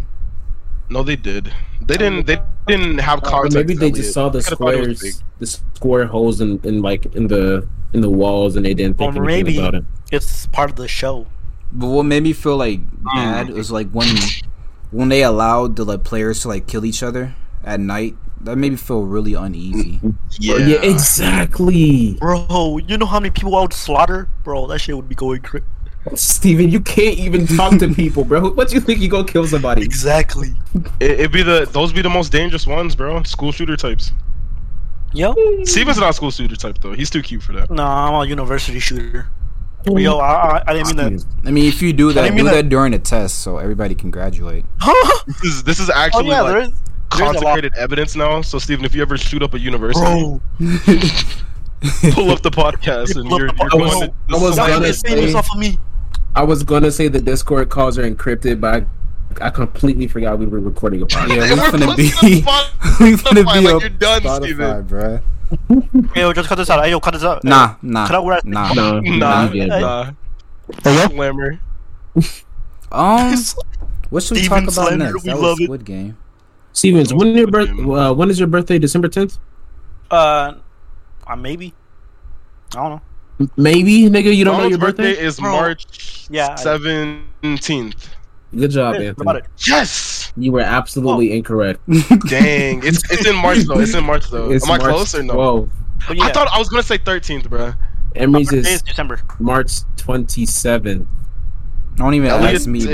No, they did. They didn't. They didn't have cars. context. maybe they just saw the Could've thought it was squares, the square holes in, in like in the in the walls, and they didn't think Or anything maybe- about it. It's part of the show. But what made me feel like Hmm. bad was like when when they allowed the like players to like kill each other at night. That made me feel really uneasy. (laughs) Yeah. yeah, exactly. Bro, you know how many people I would slaughter? Bro, that shit would be going crazy. Steven, you can't even talk to people, bro. What do you think you gonna kill somebody? Exactly. It, it'd be the those be the most dangerous ones, bro. School shooter types. Yo, Steven's not a school shooter type though. He's too cute for that. no, I'm a university shooter. Yo, I, I, I didn't mean that. I mean, if you do that, didn't do mean that that- during a test so everybody can graduate. (laughs) This is this is oh actually yeah, like there is. There's a lot. consecrated evidence now. So Steven, if you ever shoot up a university, (laughs) pull up the podcast and you're, the you're podcast. going to. I was y'all gonna ain't say- famous off of me. I was gonna say the Discord calls are encrypted, but I, I completely forgot we were recording a (laughs) podcast. Yeah, we we're gonna be (laughs) we're gonna be like up you're done, Spotify, Steven. bruh. Yo, just cut this out. Hey, yo, cut this out. Nah, nah, Cut out where I- nah. No, Nah, no, nah. Hello? Slammer. Um, (laughs) what should we Steven talk about Slander, next? we That love was it. Squid Game. Stevens, when is your birth? Uh, when is your birthday? December tenth? Uh, uh, maybe. I don't know. Maybe, nigga. You don't know your birthday? is Bro. March Yeah, seventeenth. Good job, Hey, Anthony. about. Yes. You were absolutely incorrect. (laughs) Dang, it's it's in March though. It's in March though. It's Am I March close or no? 12. But yeah, I thought I was gonna say thirteenth, bro. Emery's birthday is is December. March twenty seventh. Don't even Elliot ask me is-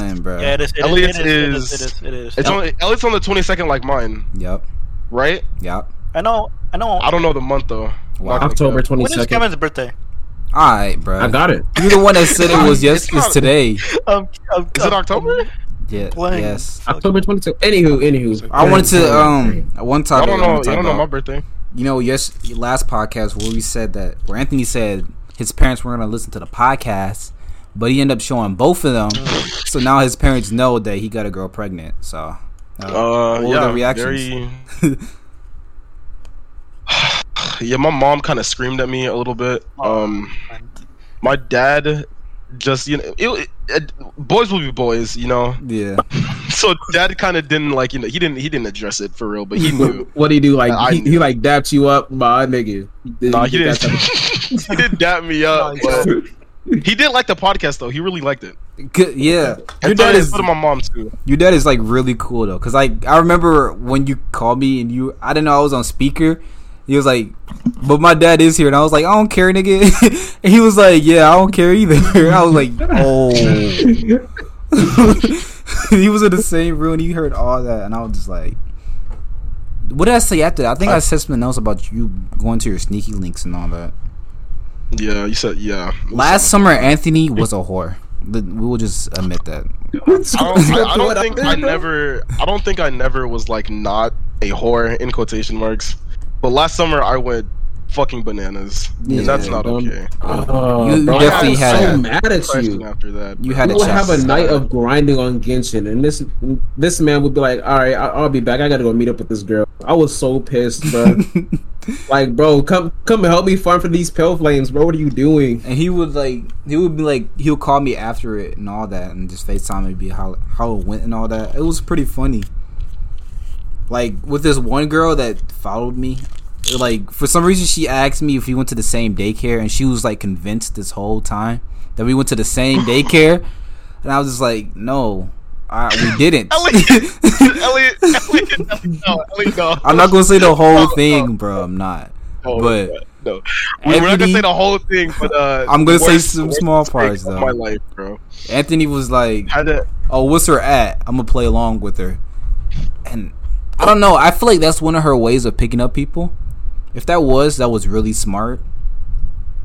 about none, bruh. Yeah, it is. It is. Elliot's It is. It is. is- It is. It is. It's on. Elliot's on the twenty second, like mine, Yep, right? yep. I know. I know. I don't know the month though. Wow. October twenty When is. Kevin's birthday? All right, bro. I got it. (laughs) You're the one that said it was (laughs) yes. It's It's today. (laughs) Um, um, Is it October? Yeah. Playing. Yes. October twenty second. Anywho, anywho. I wanted to um one I topic. don't I know. wanna talk don't know my birthday. You know, yes, last podcast where we said that where Anthony said his parents weren't gonna listen to the podcast, but he ended up showing both of them. so now his parents know that he got a girl pregnant. So uh, Uh, what were yeah. the reactions? Very... (sighs) yeah, my mom kind of screamed at me a little bit. Um, my dad just you know, it, it, boys will be boys, you know. yeah. (laughs) So dad kind of didn't like you know he didn't he didn't address it for real, but he knew. What do you do? Like I he, he like dapped you up, my nigga. Did Nah, you he didn't. (laughs) he didn't dap me up, but (laughs) he did like the podcast though. He really liked it. Good, yeah. Your And dad so is did my mom too. your dad is like really cool though, cause like I remember when you called me and you I didn't know I was on speaker. He was like, "But my dad is here," and I was like, "I don't care, nigga." (laughs) and he was like, "Yeah, I don't care either." (laughs) I was like, "Oh." (laughs) he was in the same room. and He heard all that, and I was just like, "What did I say after that?" I think I, said something else about you going to your sneaky links and all that. Yeah, you said yeah. Last summer, Anthony was a whore. We will just admit that. I don't, I, I don't think I never. I don't think I never was like not a whore in quotation marks. But last summer I went fucking bananas, Yeah, and that's not um, okay. Oh, You- you bro, definitely I had was so a- mad at you. after that, You bro. had We a would have a night of grinding on Genshin, and this this man would be like, "All right, I- I'll be back. I gotta go meet up with this girl." I was so pissed, bro. (laughs) like, bro, come come help me farm for these pale flames, bro. What are you doing? And he would like, he would be like, he would call me after it and all that, and just Facetime me, be how how it went and all that. It was pretty funny. Like with this one girl that followed me, like for some reason she asked me if we went to the same daycare, and she was like convinced this whole time that we went to the same (laughs) daycare, and I was just like, no, I, we didn't. Elliot, Elliot, Elliot, Elliot, (laughs) no, Elliot, no. I'm not gonna say the whole No, thing, bro. I'm not. no, but no, We- we're not gonna say the whole thing, but uh, I'm gonna say some small parts, though. My life, bro. Anthony was like, to. oh, what's her at? I'm gonna play along with her. And I don't know. I feel like that's one of her ways of picking up people. If that was, that was really smart.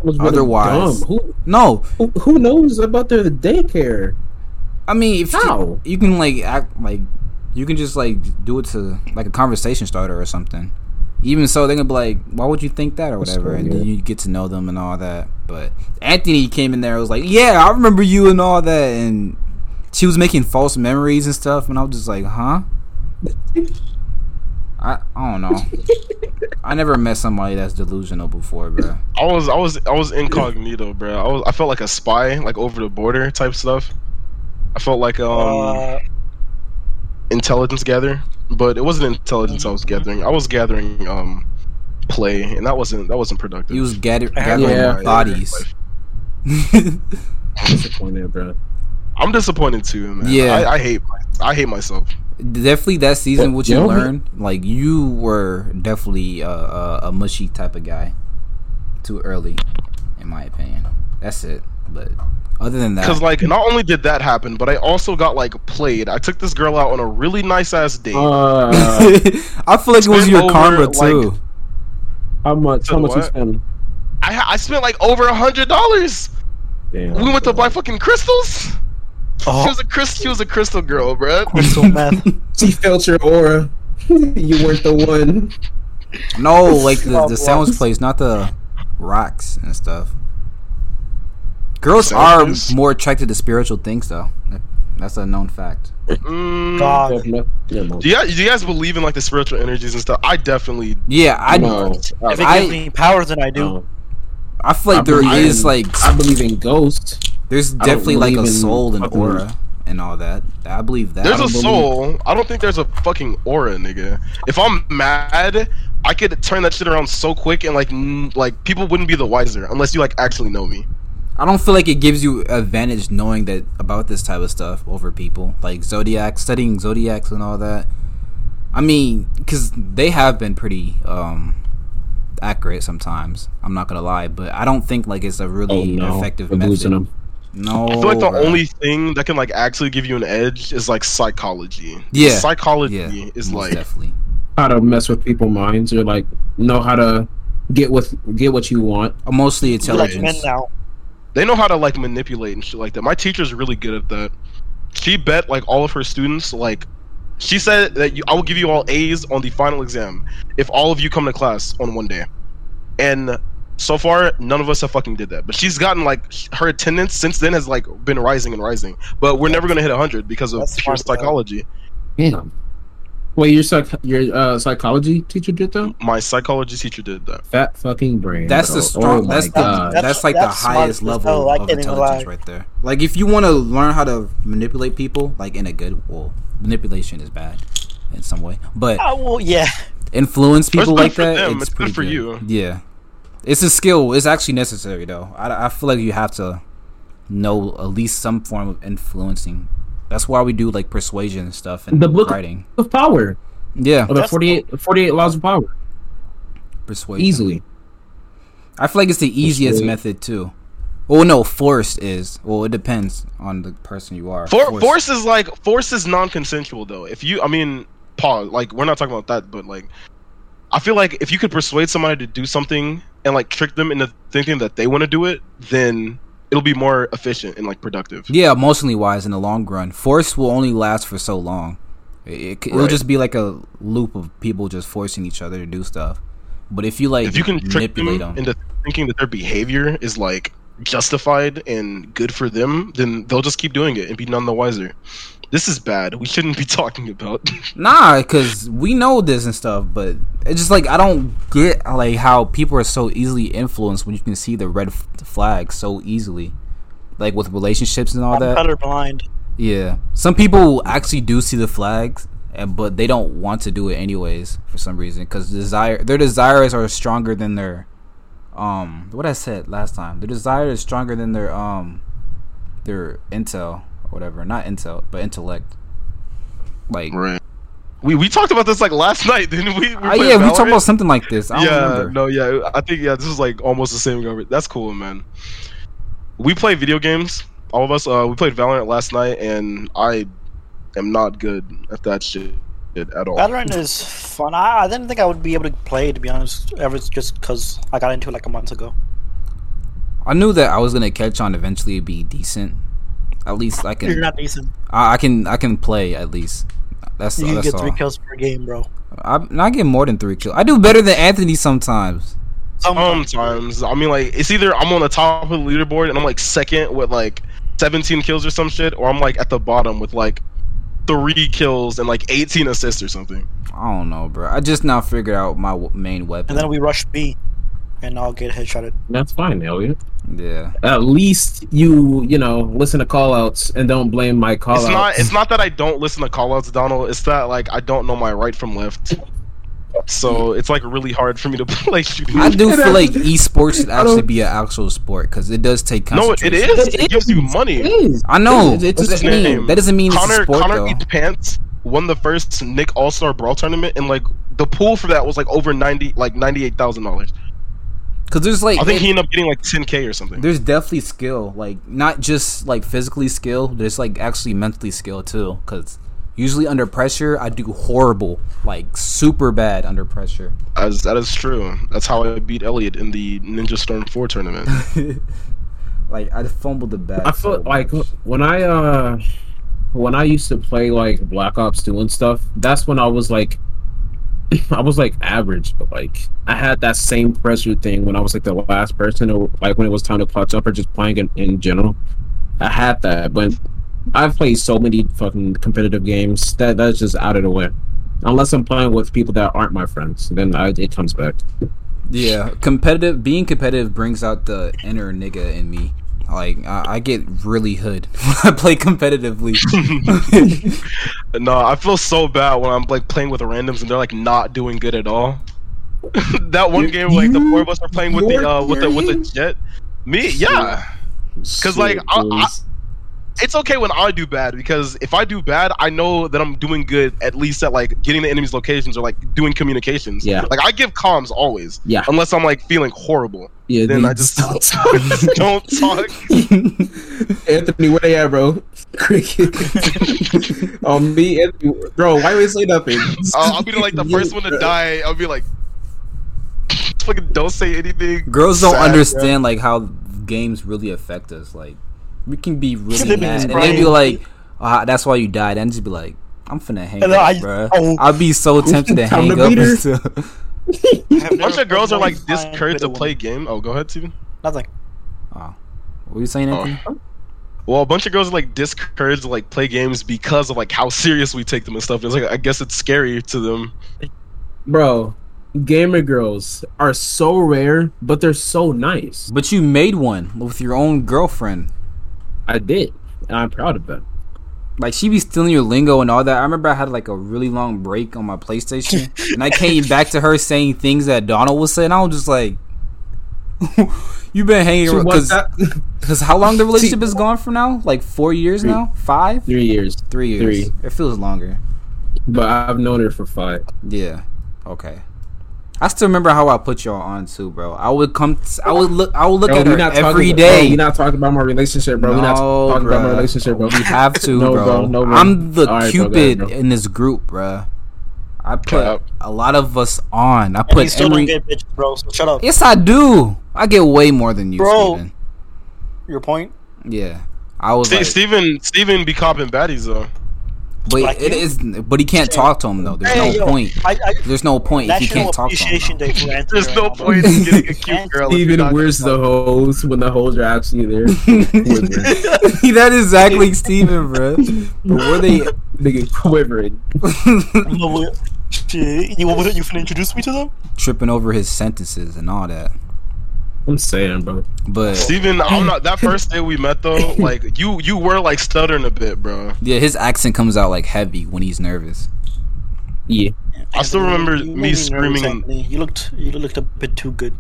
Was really Otherwise-. Who, No, who who knows about their daycare? I mean, if How? you, you can like act like you can just like do it to like a conversation starter or something. Even so, they're gonna be like, "Why would you think that?" or whatever, and then you get to know them and all that. But Anthony came in there, and was like, "Yeah, I remember you and all that," and she was making false memories and stuff, and I was just like, "Huh." (laughs) I I don't know. (laughs) I never met somebody that's delusional before, bro. I was, I was, I was incognito, bro. I was, I felt like a spy, like over the border type stuff. I felt like um Uh, intelligence gather, but it wasn't intelligence I was gathering. I was gathering um play, and that wasn't that wasn't productive. He was gather- I heard gathering Yeah. bodies. (laughs) Disappointed, bro. I'm disappointed too, man. Yeah. I, I hate, I hate myself. Definitely that season what you yeah. learned like you were definitely a, a, a mushy type of guy too early in my opinion that's it but other than that Because like, not only did that happen, but I also got like played. I took this girl out on a really nice ass date. Uh, (laughs) i feel like it was your over, karma like- too how much? How much you what? spend? I I spent like over a hundred dollars. Damn, We went to buy fucking crystals. She oh, was a crystal. She was a crystal girl, bruh. crystal (laughs) meth. She felt your aura. (laughs) you weren't the one. no like the, the sounds blocks. place not the rocks and stuff girls Sounds are place? more attracted to spiritual things though that's a known fact Mm, God. Do you, guys, do you guys believe in like the spiritual energies and stuff? I definitely. yeah i No. If it I- gives me powers, then I do. No. i feel like I there believe is like I believe in ghosts. There's definitely like a believe in soul and fucking- aura and all that i believe that There's I a don't believe- soul. I don't think there's a fucking aura, nigga. If I'm mad, I could turn that shit around so quick and like, n- like people wouldn't be the wiser unless you like actually know me. I don't feel like it gives you advantage knowing that about this type of stuff over people like zodiac studying zodiacs and all that. I mean, because they have been pretty um accurate sometimes. I'm not gonna lie, but I don't think like it's a Oh really no, effective we're method. losing them. No, I feel like the bruh. only thing that can like actually give you an edge is like psychology. Yeah. psychology yeah is most like definitely How to mess with people's minds or like know how to get with get what you want. Uh, mostly You're like intelligence. now. they know how to like manipulate and shit like that. My teacher's really good at that. She bet like all of her students like she said that you, I will give you all A's on the final exam if all of you come to class on one day. And so far, none of us have fucking did that. But she's gotten like her attendance since then has like been rising and rising. But we're never gonna hit hundred because of That's pure smart, though. psychology. Damn. Wait, your psych your uh, psychology teacher did that? My psychology teacher did that. Fat fucking brain. That's bro. the strong. Oh that's the, God. that's, That's- like that's the smart highest level hell, of intelligence lie. right there. Like if you want to learn how to manipulate people, like in a good well, manipulation is bad in some way, but Oh, well, yeah. influence But it's people like that. them, It's, it's good for good. you. Yeah, it's a skill. It's actually necessary though. I, I feel like you have to know at least some form of influencing. That's why we do like persuasion and stuff and The book- writing. of power. Yeah, Of the That's 48, 48 laws of power. persuasion. Easily. I feel like it's the easiest Persuade. method too. Well, no, force is. Well, it depends on the person you are. For, force is like force is non-consensual though. If you, I mean, pause. Like we're not talking about that, but like, I feel like if you could persuade somebody to do something and like trick them into thinking that they want to do it, then it'll be more efficient and like productive. Yeah, emotionally wise, in the long run, force will only last for so long. It, will Right. just be like a loop of people just forcing each other to do stuff. But if you like if you can trick them manipulate them, into thinking that their behavior is like justified and good for them, then they'll just keep doing it and be none the wiser. This is bad. We shouldn't be talking about. (laughs) Nah, because we know this and stuff, but it's just like I don't get like how people are so easily influenced when you can see the red f- flag so easily, like with relationships and all I'm that. colorblind. Yeah, some people actually do see the flags, and but they don't want to do it anyways for some reason because desire their desires are stronger than their um what I said last time. Their desire is stronger than their um their intel or whatever, not intel but intellect. Like right. We we talked about this like last (laughs) night, didn't we? we played yeah, we talked about something like this. I don't yeah, remember. no, yeah. I think yeah, this is like almost the same government. That's cool, man. We play video games. All of us. Uh, we played Valorant last night, and I am not good at that shit at all. Valorant is fun. I, I didn't think I would be able to play it, to be honest. Ever just because I got into it like a month ago. I knew that I was gonna catch on eventually, be decent. At least I can. You're can. not decent. I, I can. I can play at least. That's You can that's get all. three kills per game, bro. I, I not get more than three kills. I do better than Anthony sometimes. Sometimes, I mean, like it's either I'm on the top of the leaderboard and I'm like second with like 17 kills or some shit, or I'm like at the bottom with like three kills and like 18 assists or something. I don't know, bro. I just now figured out my w- main weapon. And then we rush B, and I'll get headshotted. That's fine, Elliot. yeah, At least you, you know, listen to callouts and don't blame my callouts. It's not. It's not that I don't listen to callouts, Donald. It's that like I don't know my right from left. So it's like really hard for me to (laughs) play shooting. I do (laughs) feel like esports should actually be an actual sport because it does take No, it It gives you money. I know. It is. It's What a does that mean? name. That doesn't mean it's a Connor sport Connor though. Eats Pants won the first Nick All Star Brawl tournament, and like the pool for that was like over ninety, like ninety eight thousand dollars. Because there's like I think he ended up getting like ten k or something. there's definitely skill, like not just like physically skill. There's like actually mentally skill too. Because usually under pressure, I do horrible, like super bad under pressure. As that is true. That's how I beat Elliot in the Ninja Storm Four tournament. (laughs) like I fumbled the bag. I feel so like when I uh when I used to play like Black Ops 2 and stuff, that's when I was like (clears throat) I was like average, but like I had that same pressure thing when I was like the last person or like when it was time to clutch up or just playing in, in general. I had that, but I've played so many fucking competitive games that that's just out of the way. Unless I'm playing with people that aren't my friends, then I, it comes back. Yeah, competitive. Being competitive brings out the inner nigga in me. Like I, I get really hood (laughs) when I play competitively. (laughs) no, I feel so bad when I'm like playing with randoms and they're like not doing good at all. (laughs) that one You- game, like the four of us are playing with the uh, with the with the jet. Me, yeah. Cause like I, I, boys. It's okay when I do bad because if I do bad, I know that I'm doing good at least at like getting the enemy's locations or like doing communications. Yeah. Like I give comms always. Yeah. Unless I'm like feeling horrible, yeah, then I just (laughs) don't talk. don't talk. (laughs) Anthony, where they at, bro? (laughs) Cricket. um, me, Anthony, bro. Why we say nothing? I'll, I'll be like the first one to die. I'll be like, fucking don't say anything. Girls don't Sad, bro. understand like how games really affect us. Like we can be really They be mad, and crying. they be like, ah, "That's why you died," and just be like, "I'm finna hang And up, bro." oh. I'll be so (laughs) tempted to hang to up. beat her. and stuff. A bunch of girls are like discouraged to play game. Oh, go ahead, Steven. Nothing. Oh. What were you saying, Oh. Well, a bunch of girls are like discouraged to like play games because of like how serious we take them and stuff. It's like I guess it's scary to them. bro. Gamer girls are so rare, but they're so nice. But you made one with your own girlfriend. I did, and I'm proud of that. Like she be stealing your lingo and all that. I remember I had like a really long break on my PlayStation, (laughs) and I came back to her saying things that Donald was saying. I was just like, (laughs) "You've been hanging around?" Because (laughs) how long the relationship is gone for now? Like four years Three. now? Five? three years, Three years. Three. It feels longer. but I've known her for five. Yeah. Okay. I still remember how I put y'all on too, bro. I would come. I would look. I would look Bro, at we her not every talking, day. Bro, we not talking about my relationship, bro. we're not No, talking about my relationship, bro. We have to, (laughs) No, bro. bro, no, bro. I'm the All right, bro, go cupid ahead, bro. in this group, bro. I put Cap. a lot of us on. I And you put still Emery. don't get bitches, bro. So shut up. Yes, I do. I get way more than you, Bro. Steven. your point. Yeah, I was Ste- like, Steven Steven be copping baddies though. But Like it you? is, but he can't talk to him though. There's Hey, no yo, point. I, I, There's no point if you can't talk to him. Day for There's no now, point in getting a cute girl. if you're Steven, not where's the talk. hoes when the hoes are actually there? (laughs) Quivering. (laughs) that is exactly Steven, bro. But were they? (laughs) Nigga quivering. No, what- Shit, you what, you finna introduce me to them? tripping over his sentences and all that. I'm saying, bro. But Steven, I'm not that (laughs) first day we met though, like you you were like stuttering a bit, bro. yeah, his accent comes out like heavy when he's nervous. Yeah. I still remember You me screaming and- Anthony. You looked you looked a bit too good.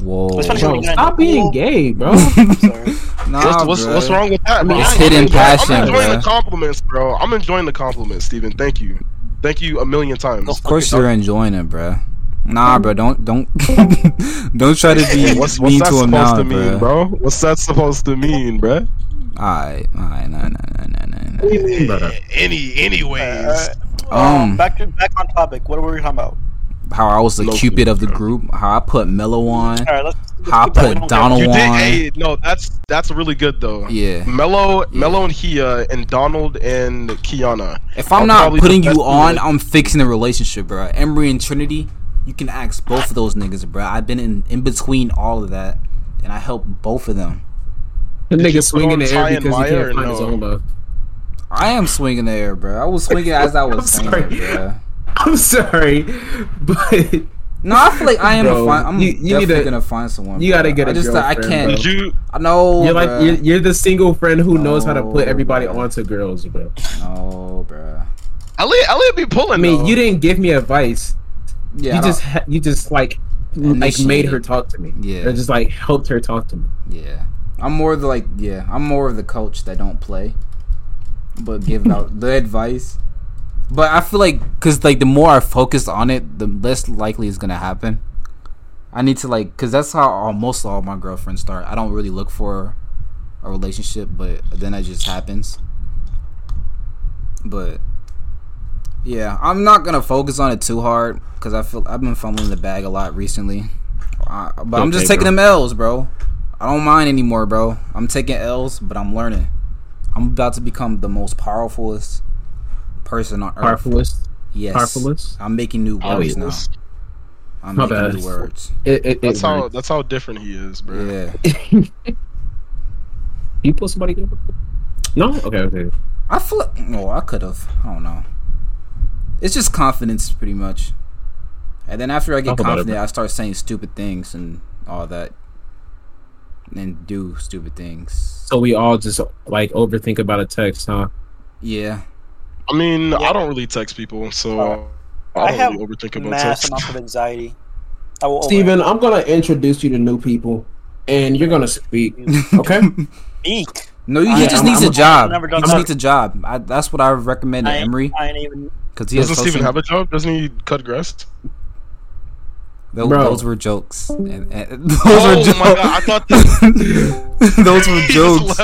Whoa. Bro, when you got stop being gay, bro. (laughs) Sorry. Nah, What's, what's, bruh. what's wrong with that? bro? it's I'm hidden enjoying- passion, I'm enjoying bruh. the compliments, bro. I'm enjoying the compliments, Steven. Thank you. Thank you a million times. Of course you're enjoying it, bruh. Nah, bro, don't don't (laughs) don't try to be What's, what's mean that to him supposed now, to mean, bro. bro? What's that supposed to mean, bro? Alright, alright, nah, nah, nah, nah, nah, nah. Brother. Any, anyways. Uh, Um, um, back to back on topic. What were we talking about? How I was the No cupid of the group. How I put Mello on. All right, let's. let's How I keep that. We put don't Donald you did. Hey, no, that's that's really good though. Yeah. Mello, Mello and Hia, and Donald and Kiana. If I'm not putting you on. I'm fixing the relationship, bro. Emery and Trinity, you can ask both of those niggas, bro. I've been in, in between all of that, and I help both of them. The Did you nigga put swinging the air because he can't find his own love. I am swinging the air, bro. I was swinging as I (laughs) was I'm saying sorry. it, bro. I'm sorry, but No, I feel like I am Bro, a find. I'm you- you need definitely to- gonna find someone. you bro. gotta get I a just uh, I girlfriend, can't. bro. Did you? I know. you're like you're, you're the single friend who knows how to put everybody bro. onto girls, bro. No, bro. Elliot, Elliot be pulling. I mean, though. you didn't give me advice. Yeah, you just ha- you just like like made her talk to me. Yeah. or just like helped her talk to me. Yeah, I'm more of the like. Yeah, I'm more of the coach that don't play, but give out (laughs) the advice. But I feel like because like the more I focus on it, the less likely it's gonna happen. I need to like because that's how all, most all my girlfriends start. I don't really look for a relationship, but then it just happens. But yeah, I'm not gonna focus on it too hard because I feel I've been fumbling the bag a lot recently. Uh, but I'm just Okay, taking bro. them L's, bro. I don't mind anymore, bro. I'm taking L's, but I'm learning. I'm about to become the most powerfulest person on earth. Powerfulist, Yes. powerfulest. I'm making new words yes. now. I'm My making bad. new words. It, it, That's it how worked. that's how different he is, bro. Yeah. (laughs) you put somebody. there? No, okay, okay. I feel like, no, I could have. I don't know. It's just confidence, pretty much. And then after I get Talk about it, confident. I start saying stupid things and all that, and do stupid things. So we all just like overthink about a text, huh? Yeah, I mean, Yeah. I don't really text people, so Uh, I I don't have really overthink about Mass text. amounts of anxiety. I will Steven, I'm gonna introduce you to new people, and you're gonna speak. Okay? (laughs) Speak. no, he I- just I'm- needs I'm- a job. I've He just needs a job. I, that's what I recommend to I Emery I ain't even. Because he Doesn't social. Steven have a job? Doesn't he cut grass? those, Bro. those were jokes. And, and, (laughs) those Oh were jokes. my God, I thought (laughs) those were (laughs) jokes.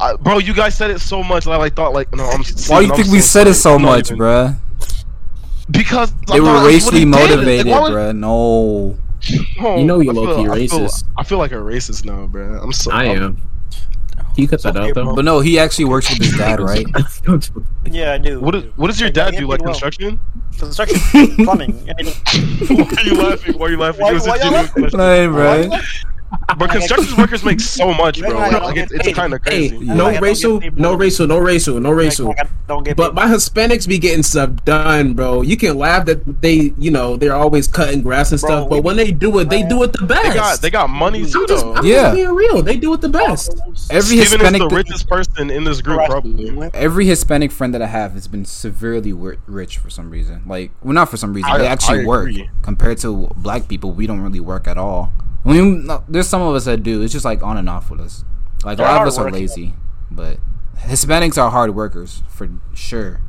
I- bro, you guys said it so much. Like, I thought, like, no, I'm. Why do Steven, you I'm think we so said it so I'm not much, even- bruh? Because I They were that's racially he did. Like, motivated, why would- bruh. No. Oh, You know you're I feel- low-key I feel- racist. I feel like a racist now, bro. I'm so. I I'm- am. Can you cut that out though? But no, he actually works with his dad, right? (laughs) Yeah, I do. What, is, what does your dad do? Like construction? Construction, (laughs) plumbing. (laughs) Why are you laughing? Why are you laughing? Why- It was why y'all genuine laughing? question. Hey, Why bro. You like- But construction workers make so (laughs) much, bro. Yeah, Like, it's, it's kind of crazy. Yeah. no Like, I don't racial, no racial, no racial, no racial. Like, I don't get But my Hispanics be getting stuff done, bro. You can laugh that they, you know, they're always cutting grass and Bro, stuff. we But when they do it, they do it the best. They got they got money too, I'm just. I'm Yeah. just being real. They do it the best. Every Steven is Hispanic, the richest person in this group, probably. every Hispanic friend that I have has been severely rich for some reason. Like, well, not for some reason. I- they actually work compared to black people. We don't really work at all. I mean, there's some of us that do. It's just like on and off with us. Like a They're lot of us are lazy, but Hispanics are hard workers for sure.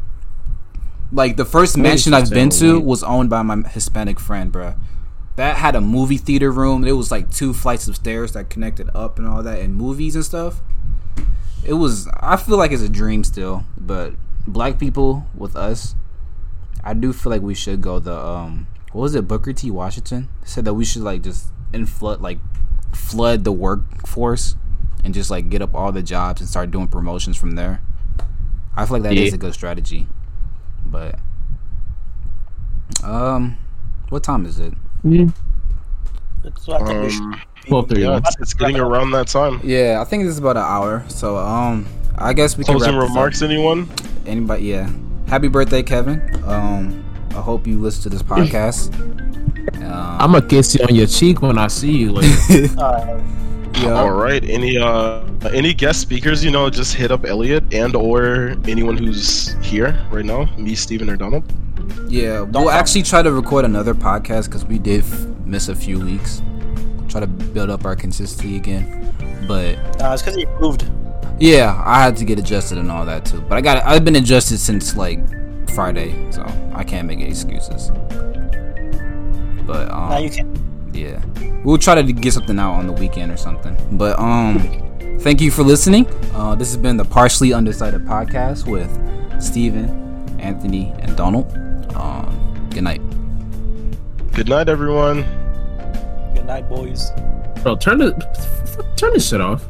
Like the first mansion I've been to was owned by my Hispanic friend, bruh. That had a movie theater room. It was like two flights of stairs that connected up and all that, and movies and stuff. It was. I feel like it's a dream still, but black people with us, I do feel like we should go the um. What was it? Booker T. Washington said that we should like just inflood like flood the workforce and just like get up all the jobs and start doing promotions from there. I feel like that is Yeah. a good strategy. But um, what time is it? So I think we should Um, Twelve thirty yeah, it's, it's getting around that time. Yeah, I think this is about an hour. So um, I guess we can Closing wrap this up. remarks, anyone? Anybody? Yeah. Happy birthday, Kevin. Um, I hope you listen to this (laughs) podcast. Um, I'm gonna kiss you on your cheek when I see you later. (laughs) uh, yeah. All right. Any uh any guest speakers? You know, just hit up Elliot and or anyone who's here right now. Me, Steven, or Donald. Yeah, we'll actually try to record another podcast because we did f- miss a few weeks. Try to build up our consistency again. But uh, it's because he moved. yeah, I had to get adjusted and all that too. But I got I've been adjusted since like Friday, so I can't make any excuses. But um, Now you can. yeah, we'll try to get something out on the weekend or something. But um, thank you for listening. Uh, this has been the partially undecided podcast with Stephen, Anthony, and Donald. Um, good night. Good night, everyone. Good night, boys. Bro, turn the turn this shit off.